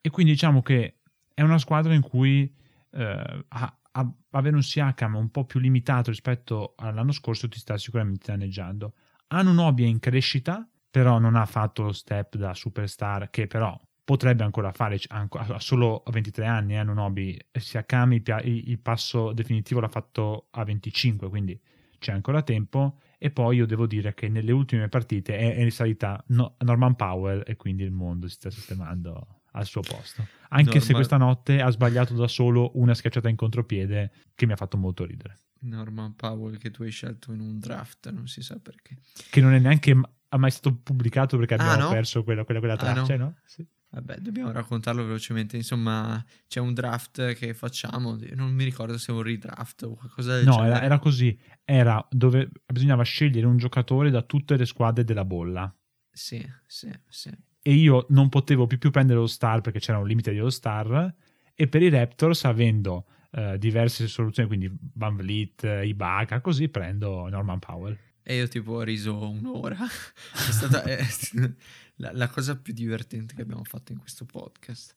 E quindi diciamo che è una squadra in cui eh, a, a, avere un Siakam un po' più limitato rispetto all'anno scorso ti sta sicuramente danneggiando. Hanno un hobby in crescita, però non ha fatto lo step da superstar, che però potrebbe ancora fare, ha solo 23 anni, hanno eh, un hobby. Siakam il, il passo definitivo l'ha fatto a 25, quindi c'è ancora tempo e poi io devo dire che nelle ultime partite è, è risalita no, Norman Powell e quindi il mondo si sta sistemando al suo posto. Anche Norman... se questa notte ha sbagliato da solo una schiacciata in contropiede che mi ha fatto molto ridere. Norman Powell che tu hai scelto in un draft, non si sa perché. Che non è neanche mai stato pubblicato perché ah, abbiamo no? perso quella, quella, quella traccia, ah, no? no? Sì. Vabbè, dobbiamo raccontarlo velocemente. Insomma, c'è un draft che facciamo. Non mi ricordo se è un redraft o qualcosa del no, genere. No, era, era, così. Era dove bisognava scegliere un giocatore da tutte le squadre della bolla. Sì, sì, sì. E io non potevo più, più prendere lo star perché c'era un limite di lo star. E per i Raptors, avendo uh, diverse soluzioni, quindi Van Vliet, Ibaka, così prendo Norman Powell. E io tipo ho riso un'ora. è stata è, la, la, cosa più divertente che abbiamo fatto in questo podcast.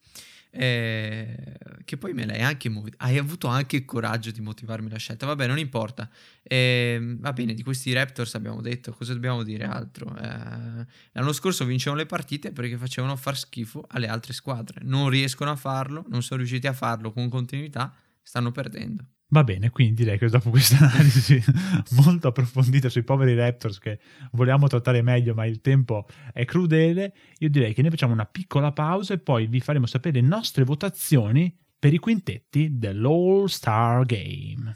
Eh, che poi me l'hai anche motiv- hai avuto anche il coraggio di motivarmi la scelta. Vabbè, non importa. Eh, va bene, di questi Raptors abbiamo detto, cosa dobbiamo dire altro? Eh, l'anno scorso vincevano le partite perché facevano far schifo alle altre squadre. Non riescono a farlo, non sono riusciti a farlo con continuità, stanno perdendo. Va bene, quindi direi che dopo questa analisi molto approfondita sui poveri Raptors che vogliamo trattare meglio, ma il tempo è crudele, io direi che noi facciamo una piccola pausa e poi vi faremo sapere le nostre votazioni per i quintetti dell'All Star Game.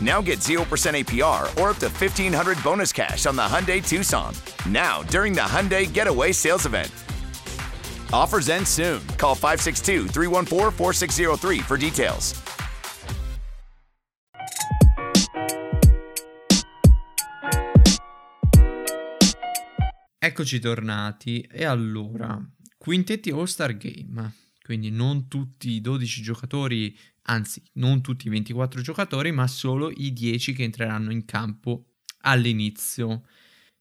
Now get 0% APR or up to 1500 bonus cash on the Hyundai Tucson. Now, during the Hyundai Getaway Sales Event. Offers end soon. Call 562 314 4603 for details. Eccoci tornati e allora, quintetti All-Star Game, quindi non tutti i 12 giocatori, anzi non tutti i 24 giocatori, ma solo i 10 che entreranno in campo all'inizio.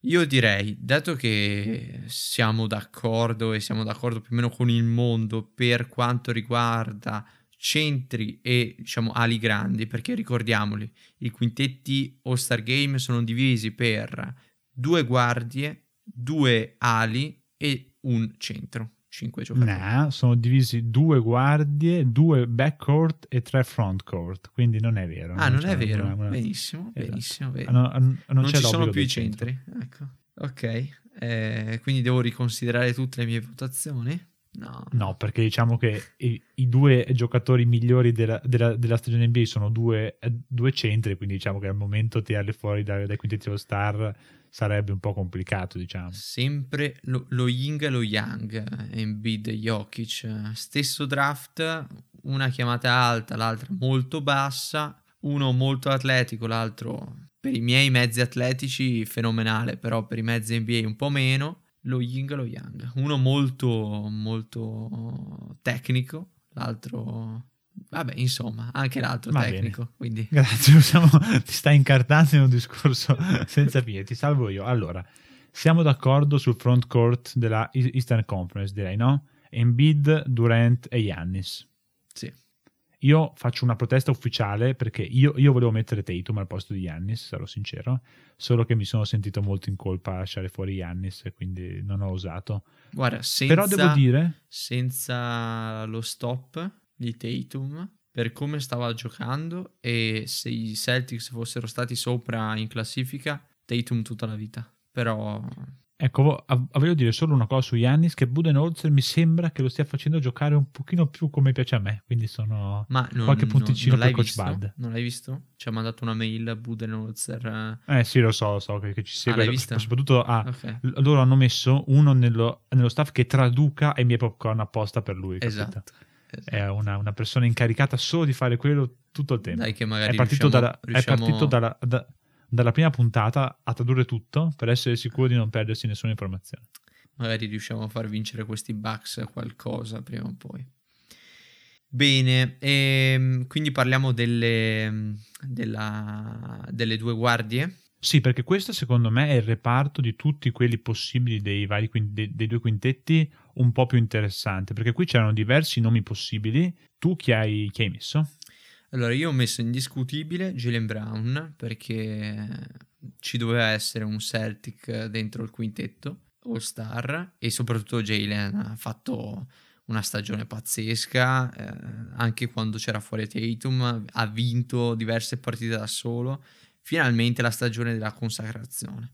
Io direi, dato che siamo d'accordo e siamo d'accordo più o meno con il mondo per quanto riguarda centri e diciamo ali grandi, perché ricordiamoli, i quintetti All-Star Game sono divisi per due guardie, due ali e un centro. Cinque giocatori. No, sono divisi due guardie, due backcourt e tre frontcourt, quindi non è vero. Ah, non, non è vero. Una, una... Benissimo, esatto. benissimo. Esatto. Non, non, non ci sono più i centri. Ecco. Ok, eh, quindi devo riconsiderare tutte le mie votazioni? No, No, perché diciamo che i, i due giocatori migliori della, della- della stagione NBA sono due, eh, due centri, quindi diciamo che al momento tirarli fuori dai, dai quintetti All Star sarebbe un po' complicato, diciamo. Sempre lo, lo yin e lo yang, Embiid e Jokic. Stesso draft, una chiamata alta, l'altra molto bassa, uno molto atletico, l'altro per i miei mezzi atletici fenomenale, però per i mezzi NBA un po' meno. Lo yin e lo yang, uno molto molto tecnico, l'altro vabbè, insomma, anche l'altro Va tecnico, quindi Grazie, possiamo- ti stai incartando in un discorso senza fine, ti salvo io. Allora, siamo d'accordo sul front court della Eastern Conference, direi, no? Embiid, Durant e Giannis. sì. Io faccio una protesta ufficiale perché io, io volevo mettere Tatum al posto di Giannis, sarò sincero, solo che mi sono sentito molto in colpa a lasciare fuori Giannis e quindi non ho osato. Guarda, senza Però devo dire, senza lo stop di Tatum per come stava giocando e se i Celtics fossero stati sopra in classifica, Tatum tutta la vita. Però ecco, av- voglio dire solo una cosa su Giannis, che Budenholzer mi sembra che lo stia facendo giocare un pochino più come piace a me, quindi sono... ma non, Qualche non- punticino non l'hai per Coach visto? Bud. Non l'hai visto? Ci ha mandato una mail a Budenholzer. eh. Eh sì, lo so, lo so che, che ci segue, l'hai vista? soprattutto ah, Ok. l- loro hanno messo uno nello, nello staff che traduca i miei popcorn apposta per lui. capito? Esatto. esatto. È una, una persona incaricata solo di fare quello tutto il tempo. Dai che magari è partito, riusciamo- dalla, è riusciamo- partito dalla, da- dalla prima puntata a tradurre tutto per essere sicuro di non perdersi nessuna informazione. magari riusciamo a far vincere questi Bucks qualcosa prima o poi. Bene, ehm, quindi parliamo delle, della- delle due guardie. Sì, perché questo secondo me è il reparto di tutti quelli possibili dei, vari dei, dei due quintetti un po' più interessante, perché qui c'erano diversi nomi possibili. Tu chi hai, chi hai messo? Allora, io ho messo indiscutibile Jalen Brown perché ci doveva essere un Celtic dentro il quintetto All Star e soprattutto Jalen ha fatto una stagione pazzesca, eh, anche quando c'era fuori Tatum, ha vinto diverse partite da solo, finalmente la stagione della consacrazione.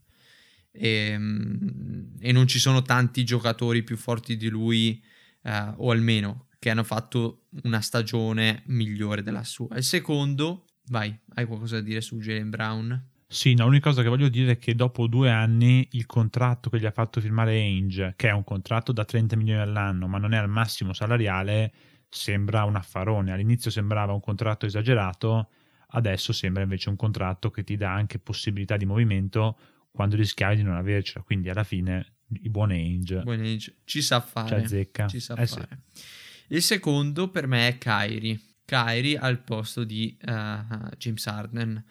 E, mm, e non ci sono tanti giocatori più forti di lui, eh, o almeno che hanno fatto una stagione migliore della sua. Il secondo, vai, hai qualcosa da dire su Jalen Brown? Sì, no, l'unica cosa che voglio dire è che dopo due anni il contratto che gli ha fatto firmare Ainge, che è un contratto da 30 milioni all'anno, ma non è al massimo salariale, sembra un affarone. All'inizio sembrava un contratto esagerato, adesso sembra invece un contratto che ti dà anche possibilità di movimento quando rischiavi di non avercela. Quindi alla fine il buon Ainge Buon age. Ci sa ci fare. azzecca. Ci sa Eh sì. fare. Il secondo per me è Kyrie. Kyrie al posto di eh, James Harden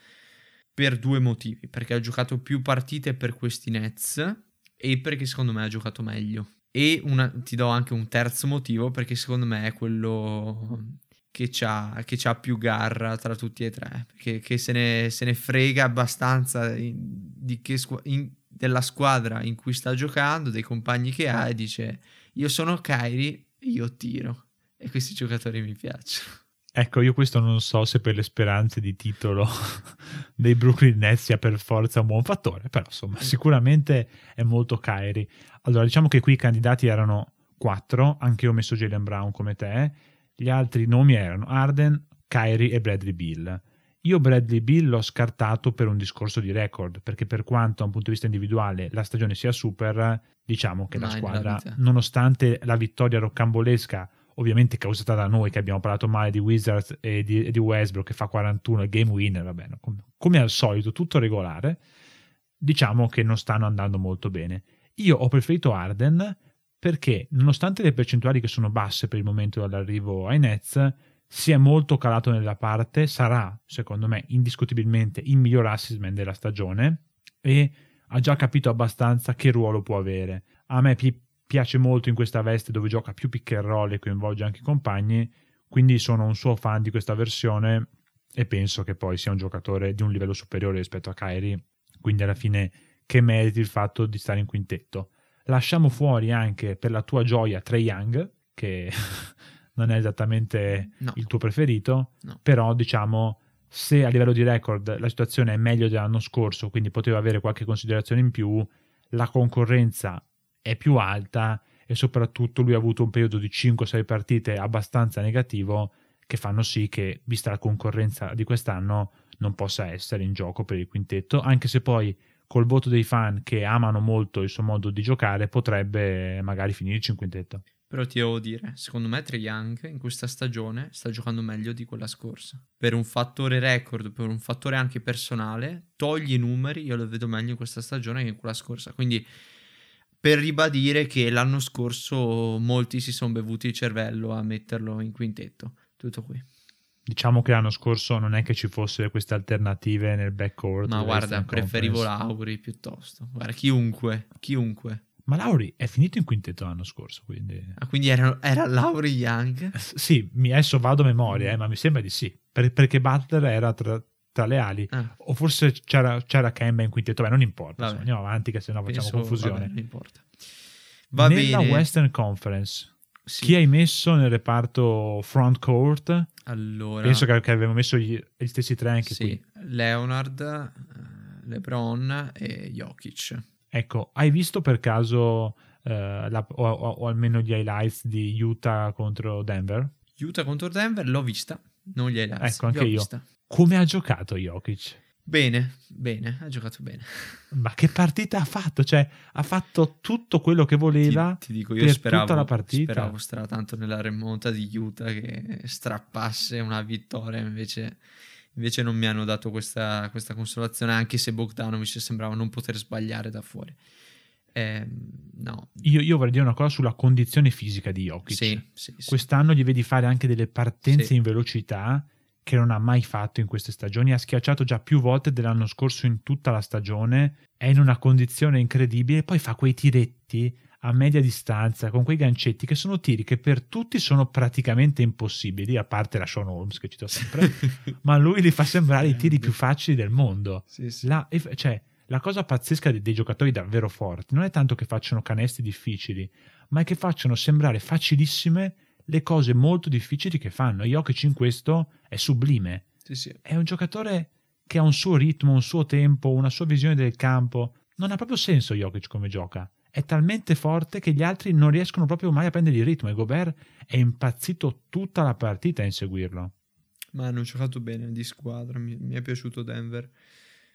per due motivi. Perché ha giocato più partite per questi Nets e perché secondo me ha giocato meglio. E una- ti do anche un terzo motivo perché secondo me è quello che c'ha, che c'ha più garra tra tutti e tre. Perché che se, ne, se ne frega abbastanza in- di che squa- in- della squadra in cui sta giocando, dei compagni che ha e dice io sono Kyrie e io tiro. E questi giocatori mi piacciono. Ecco, io questo non so se per le speranze di titolo dei Brooklyn Nets sia per forza un buon fattore, però insomma sicuramente è molto Kyrie. Allora diciamo che qui i candidati erano quattro, anche io ho messo Jalen Brown come te, gli altri nomi erano Arden, Kyrie e Bradley Bill. Io Bradley Bill l'ho scartato per un discorso di record, perché per quanto da un punto di vista individuale la stagione sia super, diciamo che la Mai nella squadra, nonostante la vittoria roccambolesca ovviamente causata da noi che abbiamo parlato male di Wizards e di, e di Westbrook che fa 41 e game winner, vabbè, no, com- come al solito tutto regolare, diciamo che non stanno andando molto bene. Io ho preferito Arden perché nonostante le percentuali che sono basse per il momento dall'arrivo ai Nets, si è molto calato nella parte, sarà secondo me indiscutibilmente il miglior assist man della stagione e ha già capito abbastanza che ruolo può avere. A me pi- piace molto in questa veste dove gioca più pick and roll e coinvolge anche i compagni, quindi sono un suo fan di questa versione e penso che poi sia un giocatore di un livello superiore rispetto a Kyrie, quindi alla fine che meriti il fatto di stare in quintetto. Lasciamo fuori anche per la tua gioia Trey Young, che non è esattamente No. il tuo preferito, No. però diciamo se a livello di record la situazione è meglio dell'anno scorso, quindi poteva avere qualche considerazione in più, la concorrenza è più alta e e soprattutto lui ha avuto un periodo di 5-6 partite abbastanza negativo che fanno sì che, vista la concorrenza di quest'anno, non possa essere in gioco per il quintetto, anche se poi col voto dei fan che amano molto il suo modo di giocare potrebbe magari finirci in quintetto. Però ti devo dire, secondo me Trae Young in questa stagione sta giocando meglio di quella scorsa. Per un fattore record, per un fattore anche personale, togli i numeri, io lo vedo meglio in questa stagione che in quella scorsa. Quindi per ribadire che l'anno scorso molti si sono bevuti il cervello a metterlo in quintetto. Tutto qui. Diciamo che l'anno scorso non è che ci fossero queste alternative nel backcourt. Ma guarda, preferivo Lauri piuttosto. Guarda, chiunque, chiunque. Ma Lauri è finito in quintetto l'anno scorso, quindi... Ah, quindi era, era Lauri Young? Sì, mi adesso vado a memoria, eh, ma mi sembra di sì, per, perché Butler era tra, tra le ali, ah. o forse c'era, c'era Kemba in quintetto, beh non importa, insomma, andiamo avanti che sennò facciamo Penso, confusione. Vabbè, non importa. Va Nella bene. Western Conference, sì. chi hai messo nel reparto front court? Allora... Penso che, che avevamo messo gli, gli, stessi tre anche sì. qui. Leonard, eh, LeBron e Jokic. Ecco, hai visto per caso eh, la, o, o, almeno gli highlights di Utah contro Denver? Utah contro Denver l'ho vista, non gli highlights. Ecco, anche io. Vista. Come ha giocato Jokic? Bene, bene, ha giocato bene. Ma che partita ha fatto? Cioè, ha fatto tutto quello che voleva ti, ti dico, io per speravo, tutta la partita. Speravo stra tanto nella remonta di Utah che strappasse una vittoria, invece Invece non mi hanno dato questa, questa consolazione, anche se Bogdanovic sembrava non poter sbagliare da fuori. Eh, no. io, io, vorrei dire una cosa sulla condizione fisica di Jokic. Sì, sì, Quest'anno gli vedi fare anche delle partenze in velocità che non ha mai fatto in queste stagioni. Ha schiacciato già più volte dell'anno scorso in tutta la stagione. È in una condizione incredibile. Poi fa quei tiretti a media distanza con quei gancetti che sono tiri che per tutti sono praticamente impossibili, a parte la Sean Holmes che cito sempre, ma lui li fa sembrare i tiri più facili del mondo. Sì, sì. La, cioè, la cosa pazzesca dei, dei, giocatori davvero forti non è tanto che facciano canestri difficili, ma è che facciano sembrare facilissime le cose molto difficili che fanno. Jokic in questo è sublime. Sì, è un giocatore che ha un suo ritmo, un suo tempo, una sua visione del campo. Non ha proprio senso Jokic come gioca è talmente forte che gli altri non riescono proprio mai a prendere il ritmo e Gobert è impazzito tutta la partita a inseguirlo. Ma hanno giocato bene di squadra, mi, mi è piaciuto Denver,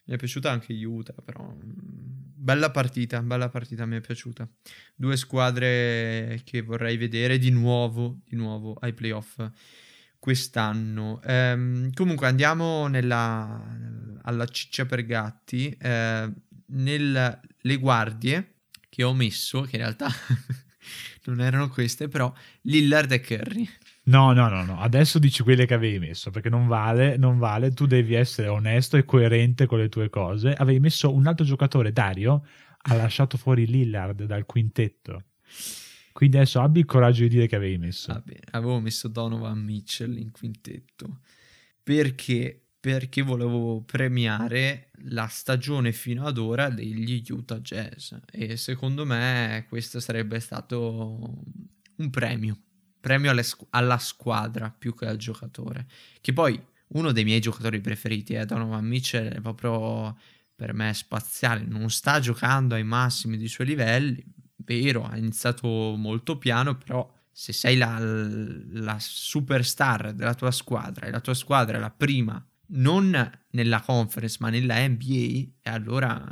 mi è piaciuta anche Utah, però mm, bella partita, bella partita, mi è piaciuta. Due squadre che vorrei vedere di nuovo, di nuovo ai playoff quest'anno. Ehm, comunque andiamo nella, alla ciccia per gatti. Eh, nelle guardie che ho messo, che in realtà non erano queste, però Lillard e Curry. No, no, no, no, adesso dici quelle che avevi messo, perché non vale, non vale, tu devi essere onesto e coerente con le tue cose. Avevi messo un altro giocatore, Dario, ha lasciato fuori Lillard dal quintetto. Quindi adesso abbi il coraggio di dire che avevi messo. Bene, avevo messo Donovan Mitchell in quintetto. Perché perché volevo premiare la stagione fino ad ora degli Utah Jazz e secondo me questo sarebbe stato un premio, premio squ- alla squadra più che al giocatore, che poi uno dei miei giocatori preferiti è Donovan Mitchell, è proprio per me spaziale, non sta giocando ai massimi dei suoi livelli, vero, ha iniziato molto piano, però se sei la, la superstar della tua squadra e la tua squadra è la prima non nella conference ma nella NBA, e allora,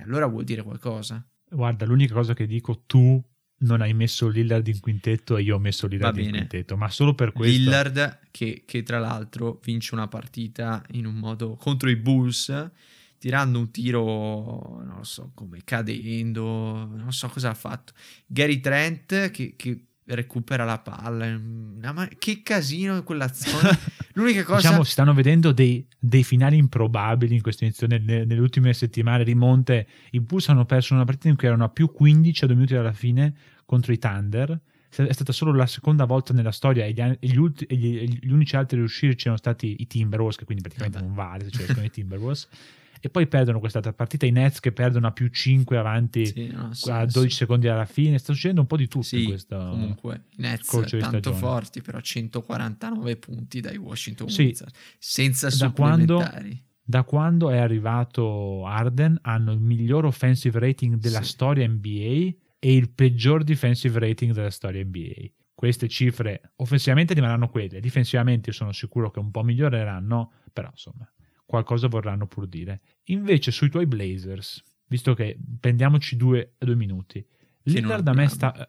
allora vuol dire qualcosa. Guarda, l'unica cosa che dico, tu non hai messo Lillard in quintetto e io ho messo Lillard in quintetto, ma solo per questo. Lillard che, che, tra l'altro vince una partita in un modo contro i Bulls tirando un tiro, non so come cadendo, non so cosa ha fatto. Gary Trent che, che recupera la palla. Ma che casino quell'azione. L'unica cosa... Diciamo, si stanno vedendo dei, dei finali improbabili in questa edizione. Nelle, nelle, ultime settimane rimonte, i Bulls hanno perso una partita in cui erano a più 15 a due minuti dalla fine contro i Thunder. È stata solo la seconda volta nella storia e gli, gli, ulti, gli, gli unici altri a riuscirci erano stati i Timberwolves, che quindi praticamente non vale se ci riescono i Timberwolves e poi perdono quest'altra partita i Nets che perdono a più 5 avanti sì, no, sì, a 12 sì. secondi alla fine sta succedendo un po' di tutto sì, in questo comunque i Nets tanto stagione. forti però 149 punti dai Washington sì, Wizards senza da supplementari da quando è arrivato Arden hanno il miglior offensive rating della storia NBA e il peggior defensive rating della storia NBA. Queste cifre offensivamente rimarranno quelle, difensivamente sono sicuro che un po' miglioreranno, però insomma qualcosa vorranno pur dire. Invece sui tuoi Blazers, visto che prendiamoci due, due minuti, Lillard a me sta...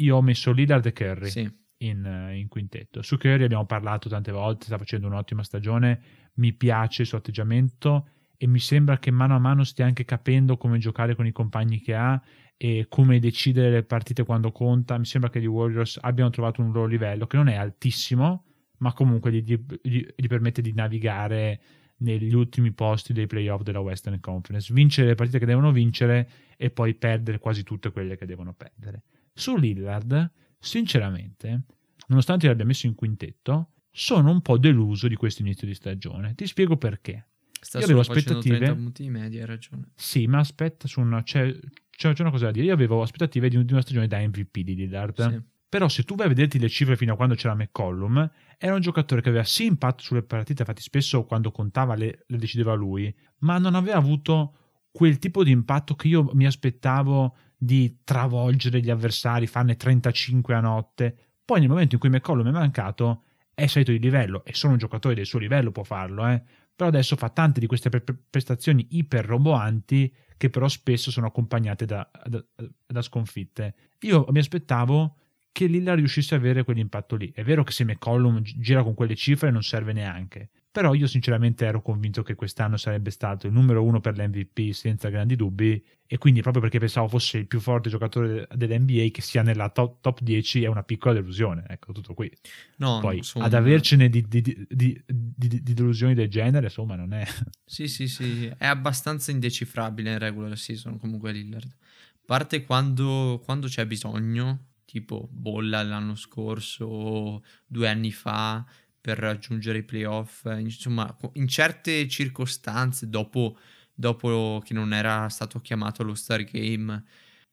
Io ho messo Lillard e Curry. Sì. In, in, quintetto. Su Curry abbiamo parlato tante volte, sta facendo un'ottima stagione, mi piace il suo atteggiamento e mi sembra che mano a mano stia anche capendo come giocare con i compagni che ha e come decidere le partite quando conta. Mi sembra che gli Warriors abbiano trovato un loro livello che non è altissimo, ma comunque gli, gli, gli permette di navigare negli ultimi posti dei playoff della Western Conference, vincere le partite che devono vincere e poi perdere quasi tutte quelle che devono perdere. Su Lillard, sinceramente, nonostante l'abbia messo in quintetto, sono un po' deluso di questo inizio di stagione. Ti spiego perché. Sta Io avevo aspettative. 30 punti di media, hai ragione. Sì, ma aspetta, su una, c'è, c'è, una cosa da dire. Io avevo aspettative di, una stagione da MVP di Lillard. Sì. Però se tu vai a vederti le cifre fino a quando c'era McCollum, era un giocatore che aveva sì impatto sulle partite, infatti spesso quando contava le, le decideva lui, ma non aveva avuto quel tipo di impatto che io mi aspettavo di travolgere gli avversari, farne 35 a notte. Poi nel momento in cui McCollum è mancato, è salito di livello e solo un giocatore del suo livello può farlo, eh. Però adesso fa tante di queste pre- prestazioni iper roboanti che però spesso sono accompagnate da, da, da sconfitte. Io mi aspettavo che Lilla riuscisse a avere quell'impatto lì. È vero che se McCollum gira con quelle cifre non serve neanche, però io sinceramente ero convinto che quest'anno sarebbe stato il numero uno per l'MVP senza grandi dubbi e quindi proprio perché pensavo fosse il più forte giocatore dell'NBA che sia nella top, top 10 è una piccola delusione, ecco tutto qui. No, Poi ad avercene di, di, di, di, delusioni del genere insomma non è... Sì sì sì, è abbastanza indecifrabile in regular season comunque Lillard. A parte quando, quando c'è bisogno tipo bolla l'anno scorso due anni fa per raggiungere i playoff, insomma in certe circostanze dopo, dopo che non era stato chiamato allo Star Game,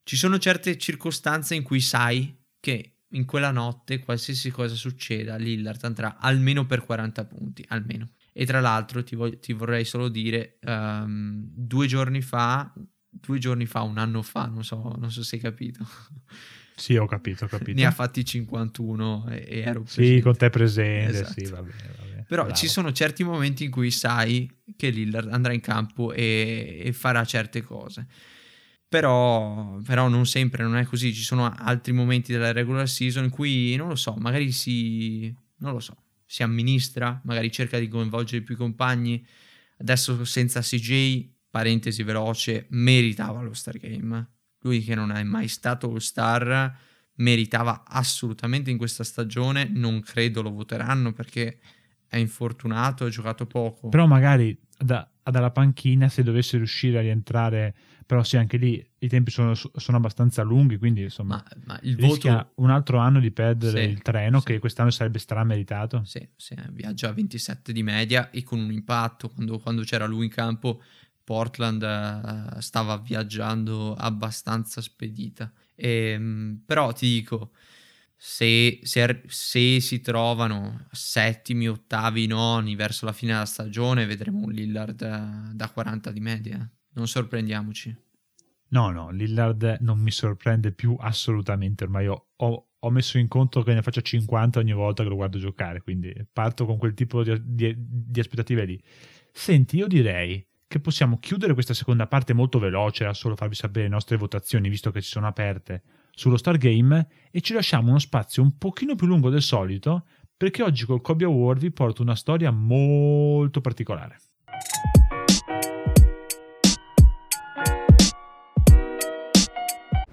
ci sono certe circostanze in cui sai che in quella notte qualsiasi cosa succeda Lillard andrà almeno per 40 punti, almeno. E tra l'altro ti, voglio, ti vorrei solo dire, um, due giorni fa, due giorni fa, un anno fa, non so, non so se hai capito. Sì, ho capito, ho capito. Ne ha fatti 51 e, e ero presente. Sì, con te presente, esatto. sì, va bene, va bene. Però Bravo. ci sono certi momenti in cui sai che Lillard andrà in campo e, e farà certe cose. Però, però, non sempre, non è così. Ci sono altri momenti della regular season in cui, non lo so, magari si... non lo so, si amministra, magari cerca di coinvolgere più compagni. Adesso senza CJ, parentesi veloce, meritava lo Star Game lui che non è mai stato All Star meritava assolutamente in questa stagione, non credo lo voteranno perché è infortunato, ha giocato poco. Però magari da, dalla panchina se dovesse riuscire a rientrare, però sì, anche lì i tempi sono, sono abbastanza lunghi, quindi insomma ma, ma il voto... un altro anno di perdere sì, il treno sì. che quest'anno sarebbe strameritato. Sì, sì, viaggia a 27 di media e con un impatto quando, quando c'era lui in campo Portland uh, stava viaggiando abbastanza spedita. E, ehm, però ti dico, se, se, se, si trovano settimi, ottavi, noni verso la fine della stagione, vedremo un Lillard uh, da 40 di media. Non sorprendiamoci. No, no, Lillard non mi sorprende più assolutamente. Ormai ho, ho, ho, messo in conto che ne faccio 50 ogni volta che lo guardo giocare, quindi parto con quel tipo di, di, di aspettative lì. Senti, io direi che possiamo chiudere questa seconda parte molto veloce, a solo farvi sapere le nostre votazioni, visto che ci sono aperte, sullo Stargame e ci lasciamo uno spazio un pochino più lungo del solito perché oggi col Kobe Award vi porto una storia molto particolare.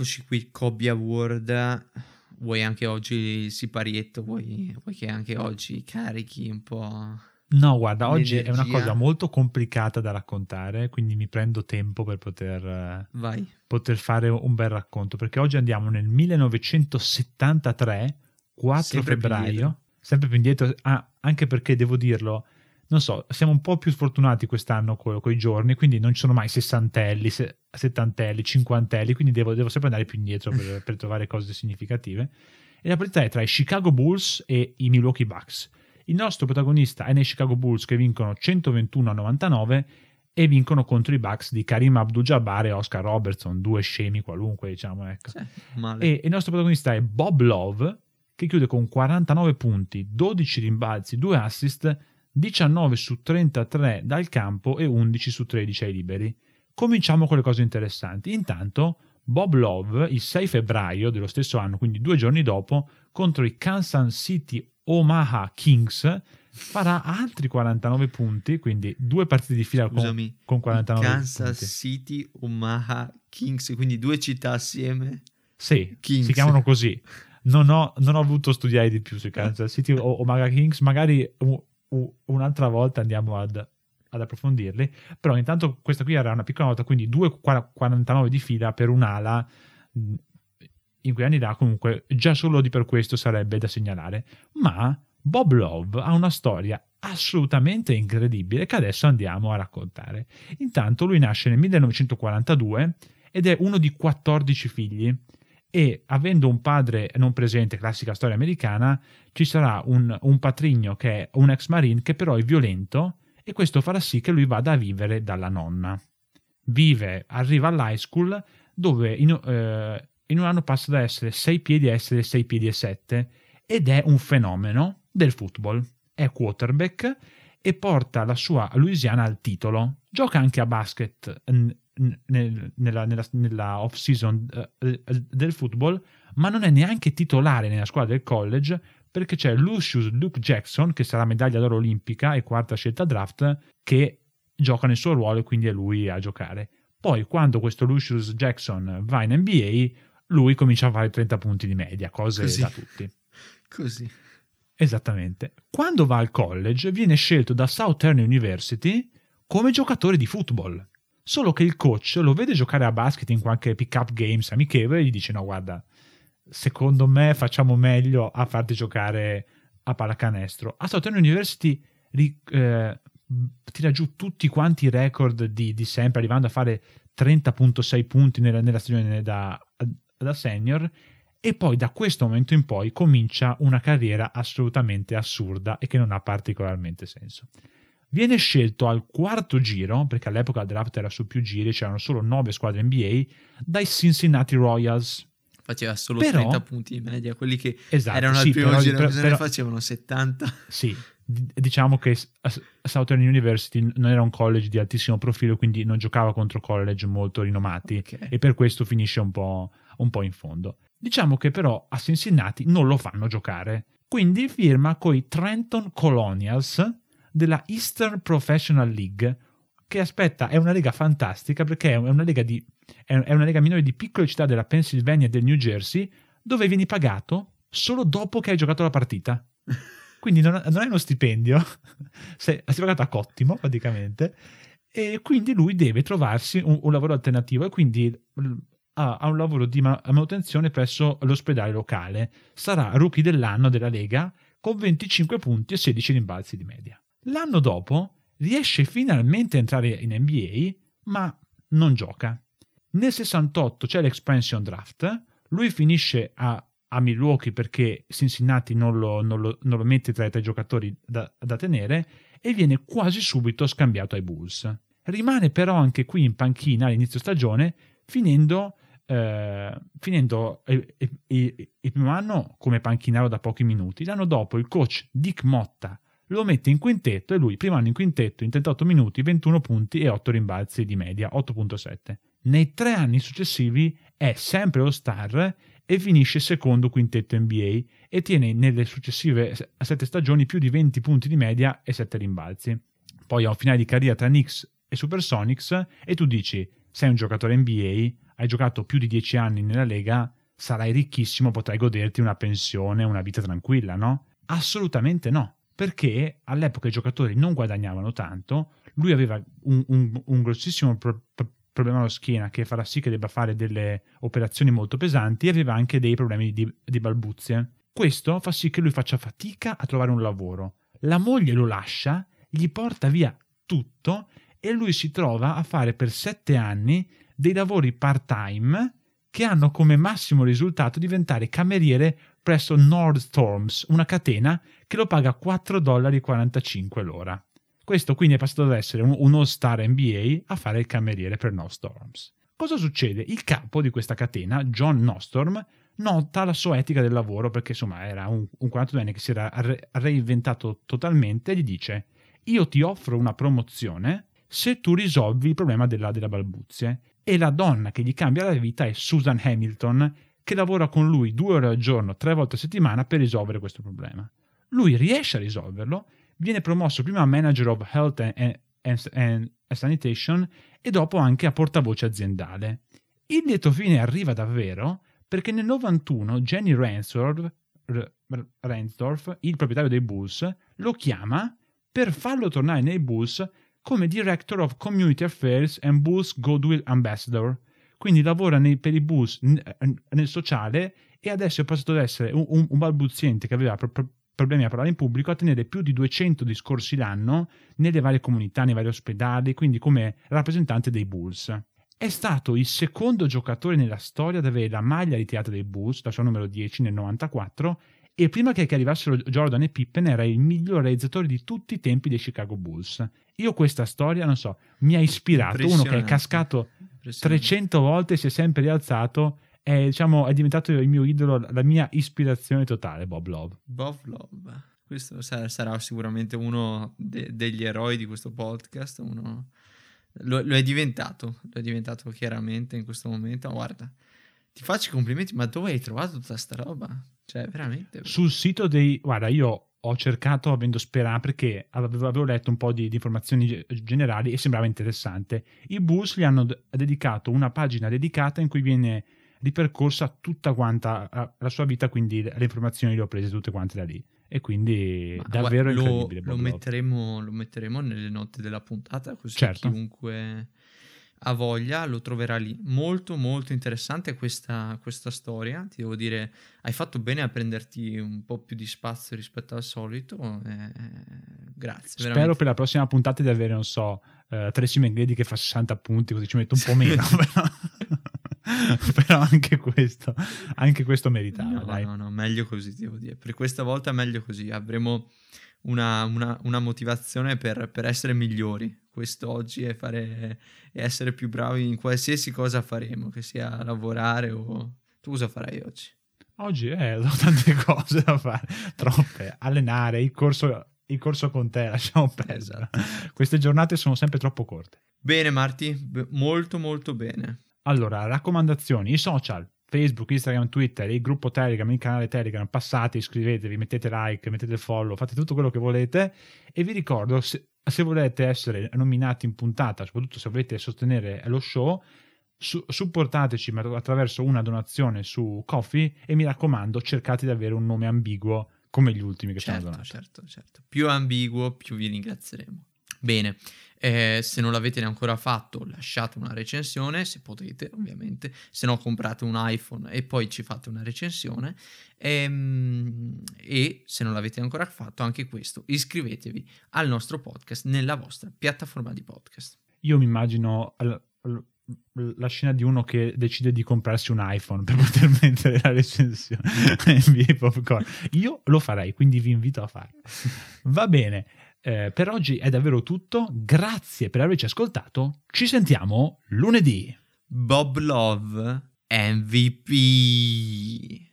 Eccoci qui, Cobby Award. Vuoi anche oggi il siparietto? Vuoi, vuoi che anche oggi carichi un po'? No, guarda, oggi è una L'energia. cosa molto complicata da raccontare, quindi mi prendo tempo per poter, eh, Vai. poter fare un bel racconto, perché oggi andiamo nel 1973, 4 Sempre più febbraio, indietro. sempre più indietro, ah, anche perché devo dirlo, non so, siamo un po' più sfortunati quest'anno con i giorni, quindi non ci sono mai sessantelli, se- settantelli, cinquantelli, quindi devo, devo sempre andare più indietro per, per trovare cose significative. E la partita è tra i Chicago Bulls e i Milwaukee Bucks. Il nostro protagonista è nei Chicago Bulls che vincono 121 a 99 e vincono contro i Bucks di Karim Abdul-Jabbar e Oscar Robertson, due scemi qualunque, diciamo, ecco. Male. E il nostro protagonista è Bob Love, che chiude con 49 punti, 12 rimbalzi, 2 assist, 19 su 33 dal campo e 11 su 13 ai liberi. Cominciamo con le cose interessanti. Intanto, Bob Love, il 6 febbraio dello stesso anno, quindi due giorni dopo, contro i Kansas City Omaha Kings, farà altri 49 punti, quindi due partite di fila con, Scusami, con 49 Kansas punti. City, Omaha, Kings, quindi due città assieme. Sì, Kings. si chiamano così. Non ho, non ho voluto studiare di più sui Kansas City o Omaha Kings, magari un'altra volta andiamo ad, ad approfondirli, però intanto questa qui era una piccola nota, quindi 2,49 di fila per un'ala in quei anni là comunque già solo di per questo sarebbe da segnalare, ma Bob Love ha una storia assolutamente incredibile che adesso andiamo a raccontare. Intanto lui nasce nel 1942 ed è uno di 14 figli e avendo un padre non presente, classica storia americana, ci sarà un, un patrigno che è un ex marine che però è violento e questo farà sì che lui vada a vivere dalla nonna. Vive, arriva all'high school dove in, eh, in un anno passa da essere 6 piedi a essere 6 piedi e 7 ed è un fenomeno del football. È quarterback e porta la sua Louisiana al titolo. Gioca anche a basket nel- nella, nella- nella off-season eh, eh, del football, ma non è neanche titolare nella squadra del college perché c'è Lucius Luke Jackson, che sarà medaglia d'oro olimpica e quarta scelta draft, che gioca nel suo ruolo e quindi è lui a giocare. Poi, quando questo Lucius Jackson va in NBA, lui comincia a fare 30 punti di media, cose Così. da tutti. Così. Esattamente. Quando va al college viene scelto da Southern University come giocatore di football. Solo che il coach lo vede giocare a basket in qualche pick-up games amichevole e gli dice no guarda, secondo me facciamo meglio a farti giocare a pallacanestro. A Southern University ri- eh, tira giù tutti quanti i record di, di sempre, arrivando a fare 30.6 punti nella, nella stagione da, da senior e poi da questo momento in poi comincia una carriera assolutamente assurda e che non ha particolarmente senso. Viene scelto al quarto giro, perché all'epoca il draft era su più giri, c'erano solo 9 squadre NBA, dai Cincinnati Royals. Faceva solo Però- 30 punti in media, quelli che Esatto, erano sì, al primo però- giro, però- ne facevano 70. Sì, diciamo che Southern University non era un college di altissimo profilo, quindi non giocava contro college molto rinomati Ok. e per questo finisce un po', un po' in fondo. Diciamo che però a Cincinnati non lo fanno giocare, quindi firma coi Trenton Colonials della Eastern Professional League, che aspetta, è una lega fantastica perché è una lega, di, è una lega minore di piccole città della Pennsylvania e del New Jersey, dove vieni pagato solo dopo che hai giocato la partita. Quindi non, non hai uno stipendio, sei, sei pagato a cottimo praticamente, e quindi lui deve trovarsi un, un lavoro alternativo e quindi ha, ha un lavoro di ma- manutenzione presso l'ospedale locale. Sarà rookie dell'anno della Lega con 25 punti e 16 rimbalzi di media. L'anno dopo riesce finalmente a entrare in NBA, ma non gioca. Nel 68 c'è l'expansion draft, lui finisce a, a Milwaukee perché Cincinnati non lo, non lo- non lo mette tra i tre giocatori da, da tenere e viene quasi subito scambiato ai Bulls. Rimane però anche qui in panchina all'inizio stagione, finendo, eh, finendo eh, eh, il, il primo anno come panchinaro da pochi minuti. L'anno dopo il coach Dick Motta lo mette in quintetto e lui, primo anno in quintetto, in 38 minuti, 21 punti e 8 rimbalzi di media, 8.7. Nei tre anni successivi è sempre All-Star e finisce secondo quintetto NBA e tiene nelle successive sette stagioni più di 20 punti di media e 7 rimbalzi. Poi ha un finale di carriera tra Knicks e Supersonics e tu dici, sei un giocatore NBA, hai giocato più di 10 anni nella Lega, sarai ricchissimo, potrai goderti una pensione, una vita tranquilla, no? Assolutamente no, perché all'epoca i giocatori non guadagnavano tanto, lui aveva un, un, un grossissimo pro, pro, problema alla schiena che farà sì che debba fare delle operazioni molto pesanti e aveva anche dei problemi di, di balbuzie. Questo fa sì che lui faccia fatica a trovare un lavoro. La moglie lo lascia, gli porta via tutto e lui si trova a fare per sette anni dei lavori part-time che hanno come massimo risultato diventare cameriere presso Nordstorms, una catena che lo paga 4,45 dollari l'ora. Questo quindi è passato da essere un all-star NBA a fare il cameriere per Nordstorms. Cosa succede? Il capo di questa catena, John Nostorm, nota la sua etica del lavoro perché insomma era un, un 42enne che si era re- reinventato totalmente e gli dice io ti offro una promozione se tu risolvi il problema della, della balbuzie e la donna che gli cambia la vita è Susan Hamilton, che lavora con lui due ore al giorno, tre volte a settimana per risolvere questo problema. Lui riesce a risolverlo, viene promosso prima a Manager of Health and, and, and Sanitation e dopo anche a portavoce aziendale. Il lieto fine arriva davvero perché nel 91 Jenny Ransdorf, Ransdorf, il proprietario dei Bulls, lo chiama per farlo tornare nei Bulls come Director of Community Affairs and Bulls Goodwill Ambassador. Quindi lavora nei, per i Bulls nel sociale e adesso è passato ad essere un, un, un balbuziente che aveva pro, pro, problemi a parlare in pubblico a tenere più di 200 discorsi l'anno nelle varie comunità, nei vari ospedali, quindi come rappresentante dei Bulls. È stato il secondo giocatore nella storia ad avere la maglia ritirata dei Bulls, la sua numero 10 nel 94, e prima che, arrivassero Jordan e Pippen era il miglior realizzatore di tutti i tempi dei Chicago Bulls. Io questa storia, non so, mi ha ispirato, uno che è cascato 300 volte, si è sempre rialzato, è, diciamo, è diventato il mio idolo, la mia ispirazione totale, Bob Love. Bob Love, questo sarà sicuramente uno de- degli eroi di questo podcast, uno... Lo, lo, è diventato, lo è diventato chiaramente in questo momento, guarda, ti faccio i complimenti, ma dove hai trovato tutta sta roba? Cioè, veramente. Sul sito dei. Guarda, io ho cercato avendo sperato perché avevo, avevo letto un po' di, di, informazioni generali e sembrava interessante. I Bulls gli hanno d- dedicato una pagina dedicata in cui viene ripercorsa tutta quanta la sua vita, quindi le informazioni le ho prese tutte quante da lì. E quindi Ma davvero lo, incredibile. Lo metteremo, lo metteremo, nelle note della puntata, così certo. chiunque ha voglia lo troverà lì. Molto molto interessante questa, questa, storia, ti devo dire, hai fatto bene a prenderti un po' più di spazio rispetto al solito, eh, grazie. Spero veramente. per la prossima puntata di avere, non so, uh, Tracy McGrady che fa 60 punti, così ci metto un po' meno, però, però anche, questo, anche questo meritava. No, dai. no, no, meglio così, devo dire. Per questa volta meglio così, avremo una, una, una motivazione per, per, essere migliori quest'oggi e, fare, e essere più bravi in qualsiasi cosa faremo, che sia lavorare o... Tu cosa farai oggi? Oggi eh, ho tante cose da fare, troppe. Allenare, il corso, il corso con te, lasciamo perdere. Esatto. Queste giornate sono sempre troppo corte. Bene Marti, B- molto molto bene. Allora, raccomandazioni, i social, Facebook, Instagram, Twitter, il gruppo Telegram, il canale Telegram, passate, iscrivetevi, mettete like, mettete follow, fate tutto quello che volete e vi ricordo se, se volete essere nominati in puntata, soprattutto se volete sostenere lo show, su, supportateci attraverso una donazione su Coffee e mi raccomando cercate di avere un nome ambiguo come gli ultimi che certo, sono donati. Certo, certo. Più ambiguo, più vi ringrazieremo. Bene, eh, se non l'avete ancora fatto, lasciate una recensione, se potete, ovviamente. Se no, comprate un iPhone e poi ci fate una recensione. Ehm, e se non l'avete ancora fatto, anche questo, iscrivetevi al nostro podcast nella vostra piattaforma di podcast. Io mi immagino la scena di uno che decide di comprarsi un iPhone per poter mettere la recensione NBA Popcorn. Io lo farei, quindi vi invito a farlo. Va bene. Eh, per oggi è davvero tutto, grazie per averci ascoltato, ci sentiamo lunedì. Bob Love MVP.